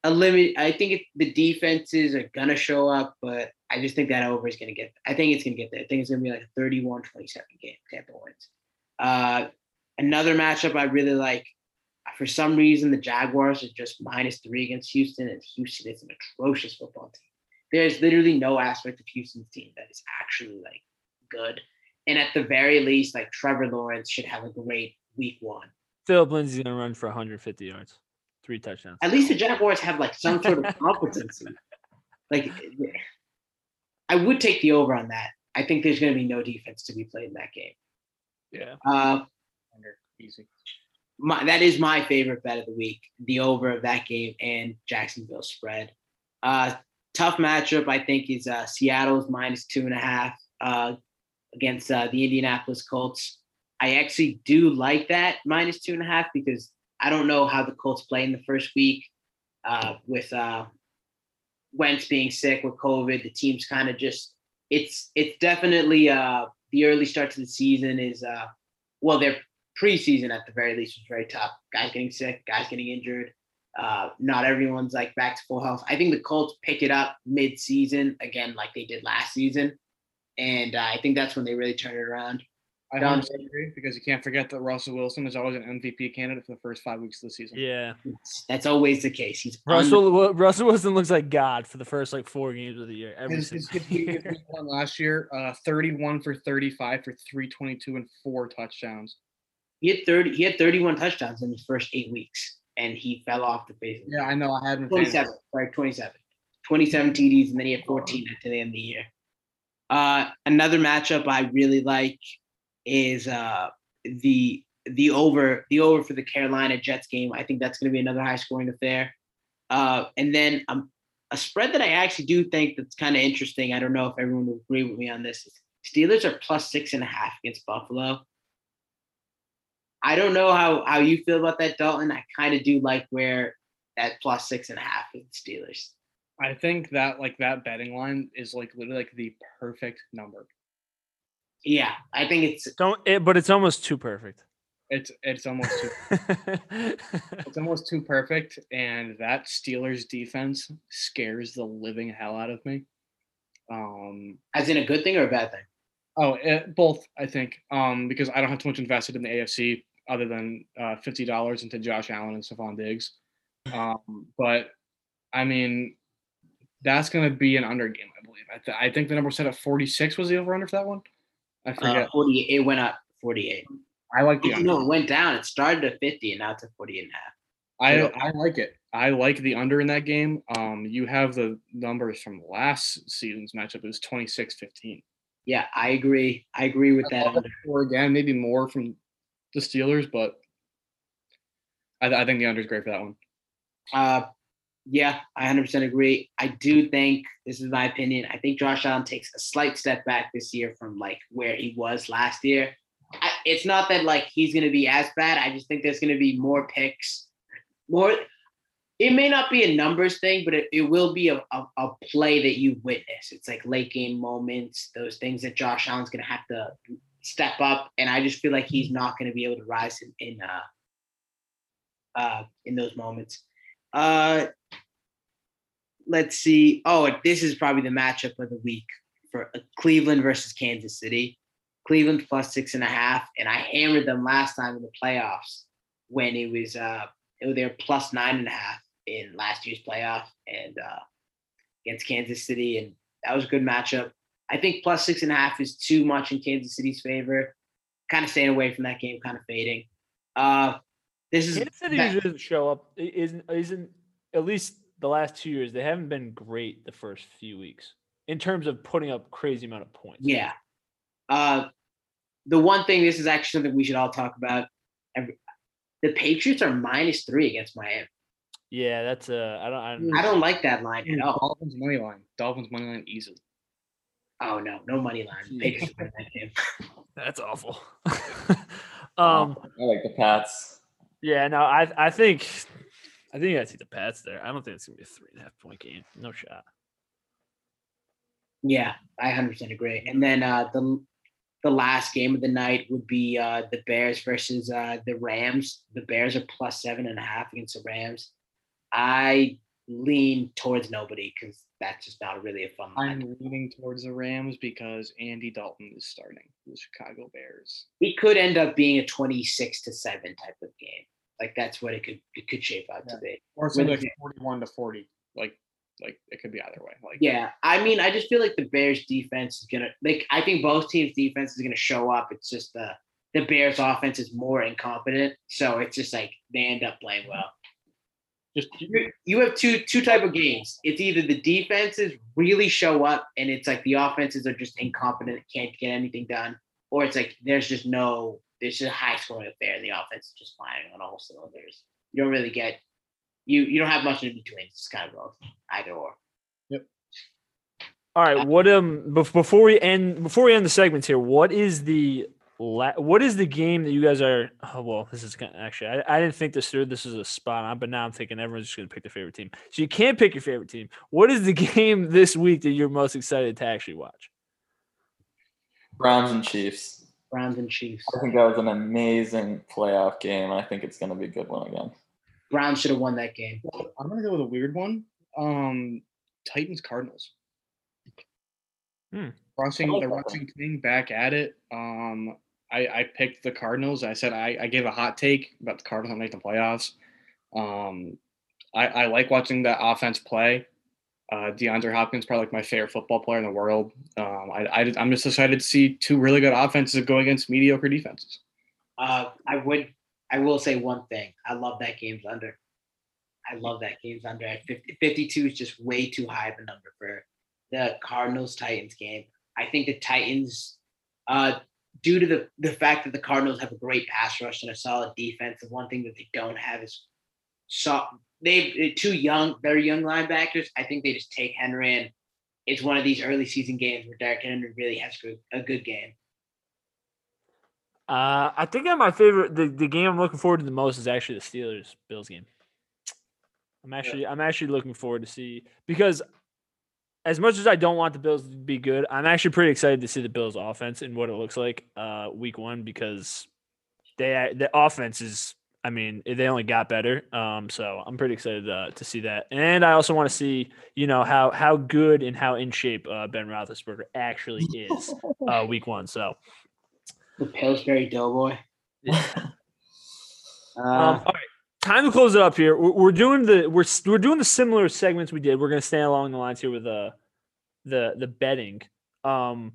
D: a limit. I think it, the defenses are going to show up, but I just think that over is going to get. I think it's going to get there. I think it's going to be like a 31-27 game. Tampa wins. Uh, another matchup I really like. For some reason, the Jaguars are just minus three against Houston, and Houston is an atrocious football team. there's literally no aspect of Houston's team that is actually like good. And at the very least, like Trevor Lawrence should have a great week one.
A: Philip Lindsay's gonna run for 150 yards, three touchdowns.
D: At least the Jaguars have like some sort of competency. like I would take the over on that. I think there's going to be no defense to be played in that game.
A: Yeah.
D: Uh,
C: Under easy.
D: my, that is my favorite bet of the week, the over of that game and Jacksonville spread. Uh, tough matchup, I think, is uh, Seattle's minus two and a half uh, against uh, the Indianapolis Colts. I actually do like that minus two and a half because I don't know how the Colts play in the first week uh, with uh, Wentz being sick with COVID. The team's kind of just it's it's definitely uh, the early start to the season is uh, well their preseason at the very least was very tough. Guys getting sick, guys getting injured. Uh, not everyone's like back to full health. I think the Colts pick it up mid-season again, like they did last season, and uh, I think that's when they really turn it around.
C: I
D: Done.
C: 100% agree because you can't forget that Russell Wilson is always an MVP candidate for the first five weeks of the season.
A: Yeah.
D: That's always the case. He's
A: Russell Wi- Russell Wilson looks like God for the first like four games of the year. Every
C: His, his,
A: year.
C: his one last year, uh, 31 for 35 for 322 and four touchdowns.
D: he had thirty. He had thirty-one touchdowns in his first eight weeks, and he fell off the face. of the
C: Yeah, I know. I had him. in fantasy.
D: 27, sorry, 27. 27 TDs, and then he had 14 at the end of the year. Uh, another matchup I really like is uh, the the over the over for the Carolina Jets game. I think that's going to be another high scoring affair. Uh, and then um, a spread that I actually do think that's kind of interesting. I don't know if everyone will agree with me on this. Steelers are plus six and a half against Buffalo. I don't know how how you feel about that, Dalton. I kind of do like where that plus six and a half with the Steelers.
C: I think that like that betting line is like literally like the perfect number.
D: Yeah, I think it's
A: Don't it, but it's almost too perfect.
C: It's it's almost too, [laughs] it's almost too perfect, and that Steelers defense scares the living hell out of me. Um,
D: as in a good thing or a bad thing.
C: oh, it, both I think. Um, because I don't have too much invested in the AFC other than uh, fifty dollars into Josh Allen and Stefon Diggs. Um, but I mean, that's going to be an under game, I believe. I, th- I think the number set at forty six was the over under for that one. I
D: Uh,
C: forget.
D: 48, it went up 48.
C: I like the under.
D: No, it went down. It started at 50 and now it's at 48 and a half.
C: I I like it. I like the under in that game. Um, you have the numbers from last season's matchup. It was 26-15.
D: Yeah, I agree. I agree with that. Under.
C: it for again, maybe more from the Steelers, but I, I think the under is great for that one.
D: Uh, yeah, I 100% agree. I do think this is my opinion. I think Josh Allen takes a slight step back this year from like where he was last year. I, it's not that like he's going to be as bad. I just think there's going to be more picks, more. It may not be a numbers thing, but it, it will be a, a, a play that you witness. It's like late game moments, those things that Josh Allen's going to have to step up. And I just feel like he's not going to be able to rise in, in uh, uh, in those moments. Uh, let's see. Oh, this is probably the matchup of the week for uh, Cleveland versus Kansas City. Cleveland plus six and a half, and I hammered them last time in the playoffs when it was uh it was their plus nine and a half in last year's playoff and uh against Kansas City, and that was a good matchup. I think plus six and a half is too much in Kansas City's favor. Kind of staying away from that game, kind of fading. Uh, this is
A: Kansas City
D: that-
A: doesn't show up. Isn't isn't at least the last two years they haven't been great the first few weeks in terms of putting up crazy amount of points.
D: Yeah. Uh, the one thing, this is actually something we should all talk about. Every, the Patriots are minus three against Miami.
A: Yeah, that's uh I don't I don't
D: I don't like that line at all.
C: Dolphins money line. Dolphins money line easy.
D: Oh no, no money line. Patriots win that game. [laughs]
A: that's awful. um [laughs]
B: I like the Pats.
A: yeah, no, I I think I think I see the Pats there. I don't think it's gonna be a three and a half point game. No shot.
D: Yeah, I 100% agree. And then uh, the the last game of the night would be uh, the Bears versus uh, the Rams. The Bears are plus seven and a half against the Rams. I lean towards nobody because that's just not really a fun.
C: I'm leaning towards the Rams because Andy Dalton is starting the Chicago Bears.
D: it could end up being a 26 to 7 type of game like that's what it could it could shape out to be
C: Or something like 41 to 40. Like like it could be either way. Like
D: Yeah, I mean, I just feel like the Bears defense is gonna like. I think both teams' defense is gonna show up. It's just the the Bears offense is more incompetent, so it's just like they end up playing well.
C: just
D: You you have two two type of games. It's either the defenses really show up and it's like the offenses are just incompetent, can't get anything done, or it's like there's just no there's just a high scoring affair and the offense is just firing on all cylinders. You don't really get you you don't have much in between. It's kind of both either or. Yep.
A: All right. What um before we end before we end the segments here, what is the la- what is the game that you guys are? Oh well, this is gonna, actually I, I didn't think this through. This is a spot on, but now I'm thinking everyone's just gonna pick their favorite team. So you can't pick your favorite team. What is the [laughs] game this week that you're most excited to actually watch?
B: Browns and Chiefs.
D: Browns and Chiefs.
B: I think that was an amazing playoff game, I think it's going to be a good one again.
D: Browns should have won that game.
C: I'm gonna go with a weird one. Um, Titans Cardinals.
A: Hmm.
C: Rushing
B: I like
C: the
B: that
C: rushing thing back at it. Um, I, I picked the Cardinals. I said I, I gave a hot take about the Cardinals make the playoffs. Um, I, I like watching that offense play. Uh, DeAndre Hopkins probably like my favorite football player in the world. Um, I, I'm just excited to see two really good offenses go against mediocre defenses.
D: Uh, I would, I will say one thing. I love that game's under. I love that game's under. At 50, 52 is just way too high of a number for the Cardinals Titans game. I think the Titans, uh, due to the the fact that the Cardinals have a great pass rush and a solid defense, the one thing that they don't have is so they two young, very young linebackers. I think they just take Henry and it's one of these early season games where Derrick Henry really has a good game.
A: Uh, I think my favorite the, the game I'm looking forward to the most is actually the Steelers Bills game. I'm actually I'm actually looking forward to see because as much as I don't want the Bills to be good, I'm actually pretty excited to see the Bills offense and what it looks like uh week 1 because they the offense is I mean, they only got better. Um, so I'm pretty excited uh, to see that. And I also want to see, you know, how how good and how in shape uh, Ben Roethlisberger actually is [laughs] uh, week one. So
D: The Pillsbury Doughboy. [laughs] Uh,
A: Um, all right, time to close it up here. We're, we're doing the we're we're doing the similar segments we did. We're gonna stay along the lines here with the the the betting. Um,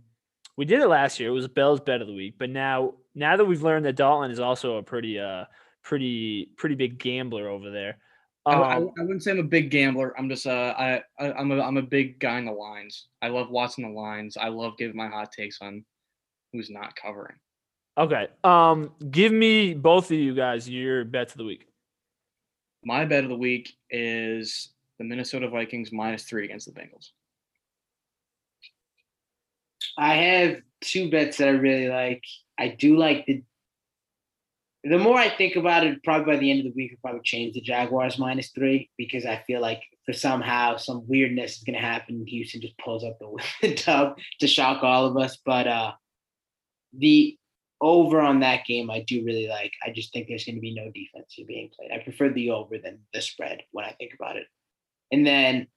A: we did it last year. It was Bell's bet of the week, but now now that we've learned that Dalton is also a pretty uh pretty pretty big gambler over there.
C: I, I,
A: Um,
C: I wouldn't say I'm a big gambler. I'm just uh, I, I I'm a I'm a big guy in the lines. I love watching the lines. I love giving my hot takes on who's not covering.
A: okay. Um, give me both of you guys your bets of the week.
C: My bet of the week is the Minnesota Vikings minus three against the Bengals.
D: I have two bets that I really like. I do like the. The more I think about it, probably by the end of the week, I'll probably change the Jaguars minus three because I feel like for somehow some weirdness is going to happen. Houston just pulls up [laughs] the, dub to shock all of us. But uh the over on that game, I do really like. I just think there's going to be no defense being played. I prefer the over than the spread when I think about it. And then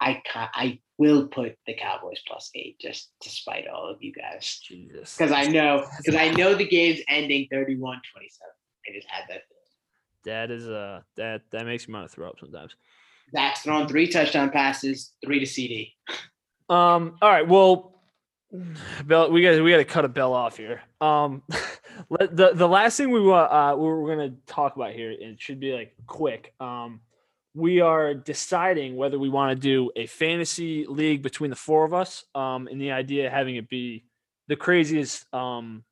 D: I ca- I will put the Cowboys plus eight just to spite all of you guys
A: Jesus,
D: because I know because I know the game's ending 31-27. I just had that. feeling.
A: that is uh that that makes me want to throw up sometimes.
D: Dak's thrown three touchdown passes, three to CeeDee. [laughs]
A: Um. All right. Well, Bell, we got we got to cut a bell off here. Um, [laughs] let, the the last thing we want uh we we're gonna talk about here, and it should be like quick. Um, we are deciding whether we want to do a fantasy league between the four of us. Um, and the idea of having it be the craziest um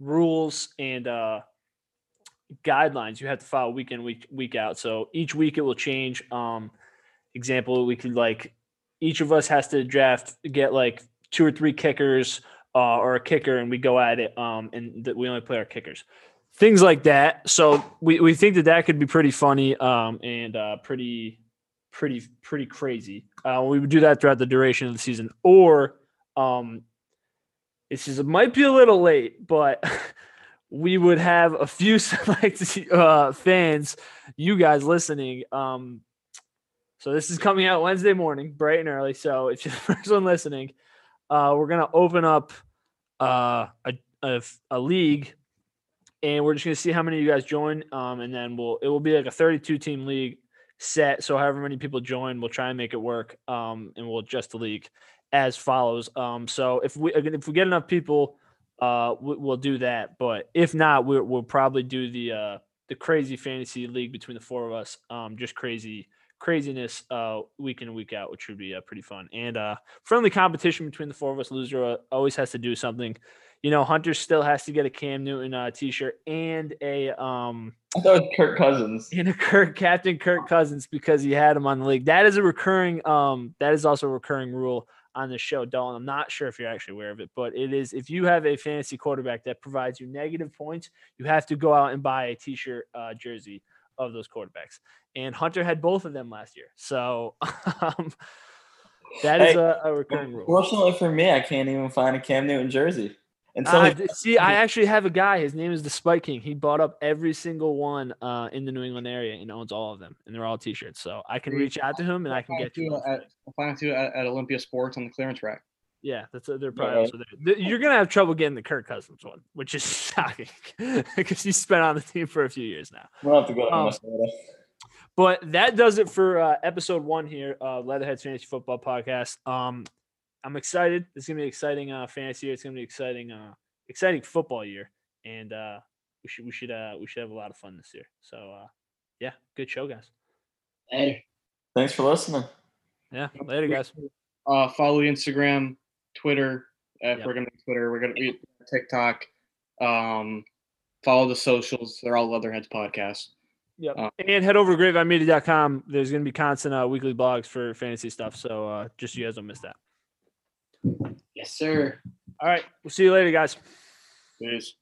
A: rules and uh guidelines you have to follow week in week week out. So each week it will change. Um, example, we could like each of us has to draft get like two or three kickers uh, or a kicker, and we go at it. Um, and that we only play our kickers, things like that. So we, we think that that could be pretty funny um, and uh, pretty pretty pretty crazy. Uh, we would do that throughout the duration of the season, or um, it's just it might be a little late, but [laughs] we would have a few [laughs] select uh, fans, you guys listening. Um, so this is coming out Wednesday morning, bright and early. So if you're [laughs] the first one listening, uh, we're gonna open up uh, a, a a league, and we're just gonna see how many of you guys join. Um, and then we'll it will be like a 32 team league, set. So however many people join, we'll try and make it work. Um, and we'll adjust the league as follows. Um, so if we if we get enough people, uh, we, we'll do that. But if not, we'll, we'll probably do the uh the crazy fantasy league between the four of us. Um, just crazy craziness uh week in week out, which would be uh, pretty fun and uh friendly competition between the four of us. Loser uh, always has to do something. You know, Hunter still has to get a Cam Newton uh, t-shirt and a um
B: I thought it was Kirk Cousins.
A: and a Kirk Captain Kirk Cousins because he had him on the league. That is a recurring um that is also a recurring rule on the show, Dalton. I'm not sure if you're actually aware of it, but it is if you have a fantasy quarterback that provides you negative points, you have to go out and buy a t-shirt uh, jersey of those quarterbacks. And Hunter had both of them last year. So [laughs] um, that is a recurring rule.
B: Fortunately for me, I can't even find a Cam Newton jersey. And so
A: Uh, see, I actually have a guy. His name is the Spike King. He bought up every single one uh, in the New England area and owns all of them, and they're all T-shirts. So I can reach out to him and I can get you.
C: at. I'll find you at, at Olympia Sports on the clearance rack.
A: Yeah, that's uh, they're probably
B: Yeah.
A: also there. Th- You're gonna have trouble getting the Kirk Cousins one, which is [laughs] shocking because he's been on the team for a few years now.
B: we'll have to go
A: Um, But that does it for uh, episode one here, uh, Leatherheads Fantasy Football Podcast. Um, I'm excited. It's gonna be an exciting uh, fantasy year. It's gonna be exciting, uh, exciting football year, and uh, we should we should uh, we should have a lot of fun this year. So uh, yeah, good show, guys.
D: Later.
B: Thanks for listening.
A: Yeah, later, guys.
C: Uh, follow Instagram, Twitter. Uh, If
A: Yep.
C: we're gonna be Twitter, we're gonna be TikTok. Um, follow the socials. They're all Leatherheads podcast.
A: Yep.
C: Uh,
A: and head over to grapevinemedia.com. There's gonna be constant uh, weekly blogs for fantasy stuff. So uh, just so you guys don't miss that.
D: Yes, sir.
A: All right, we'll see you later, guys.
C: Peace.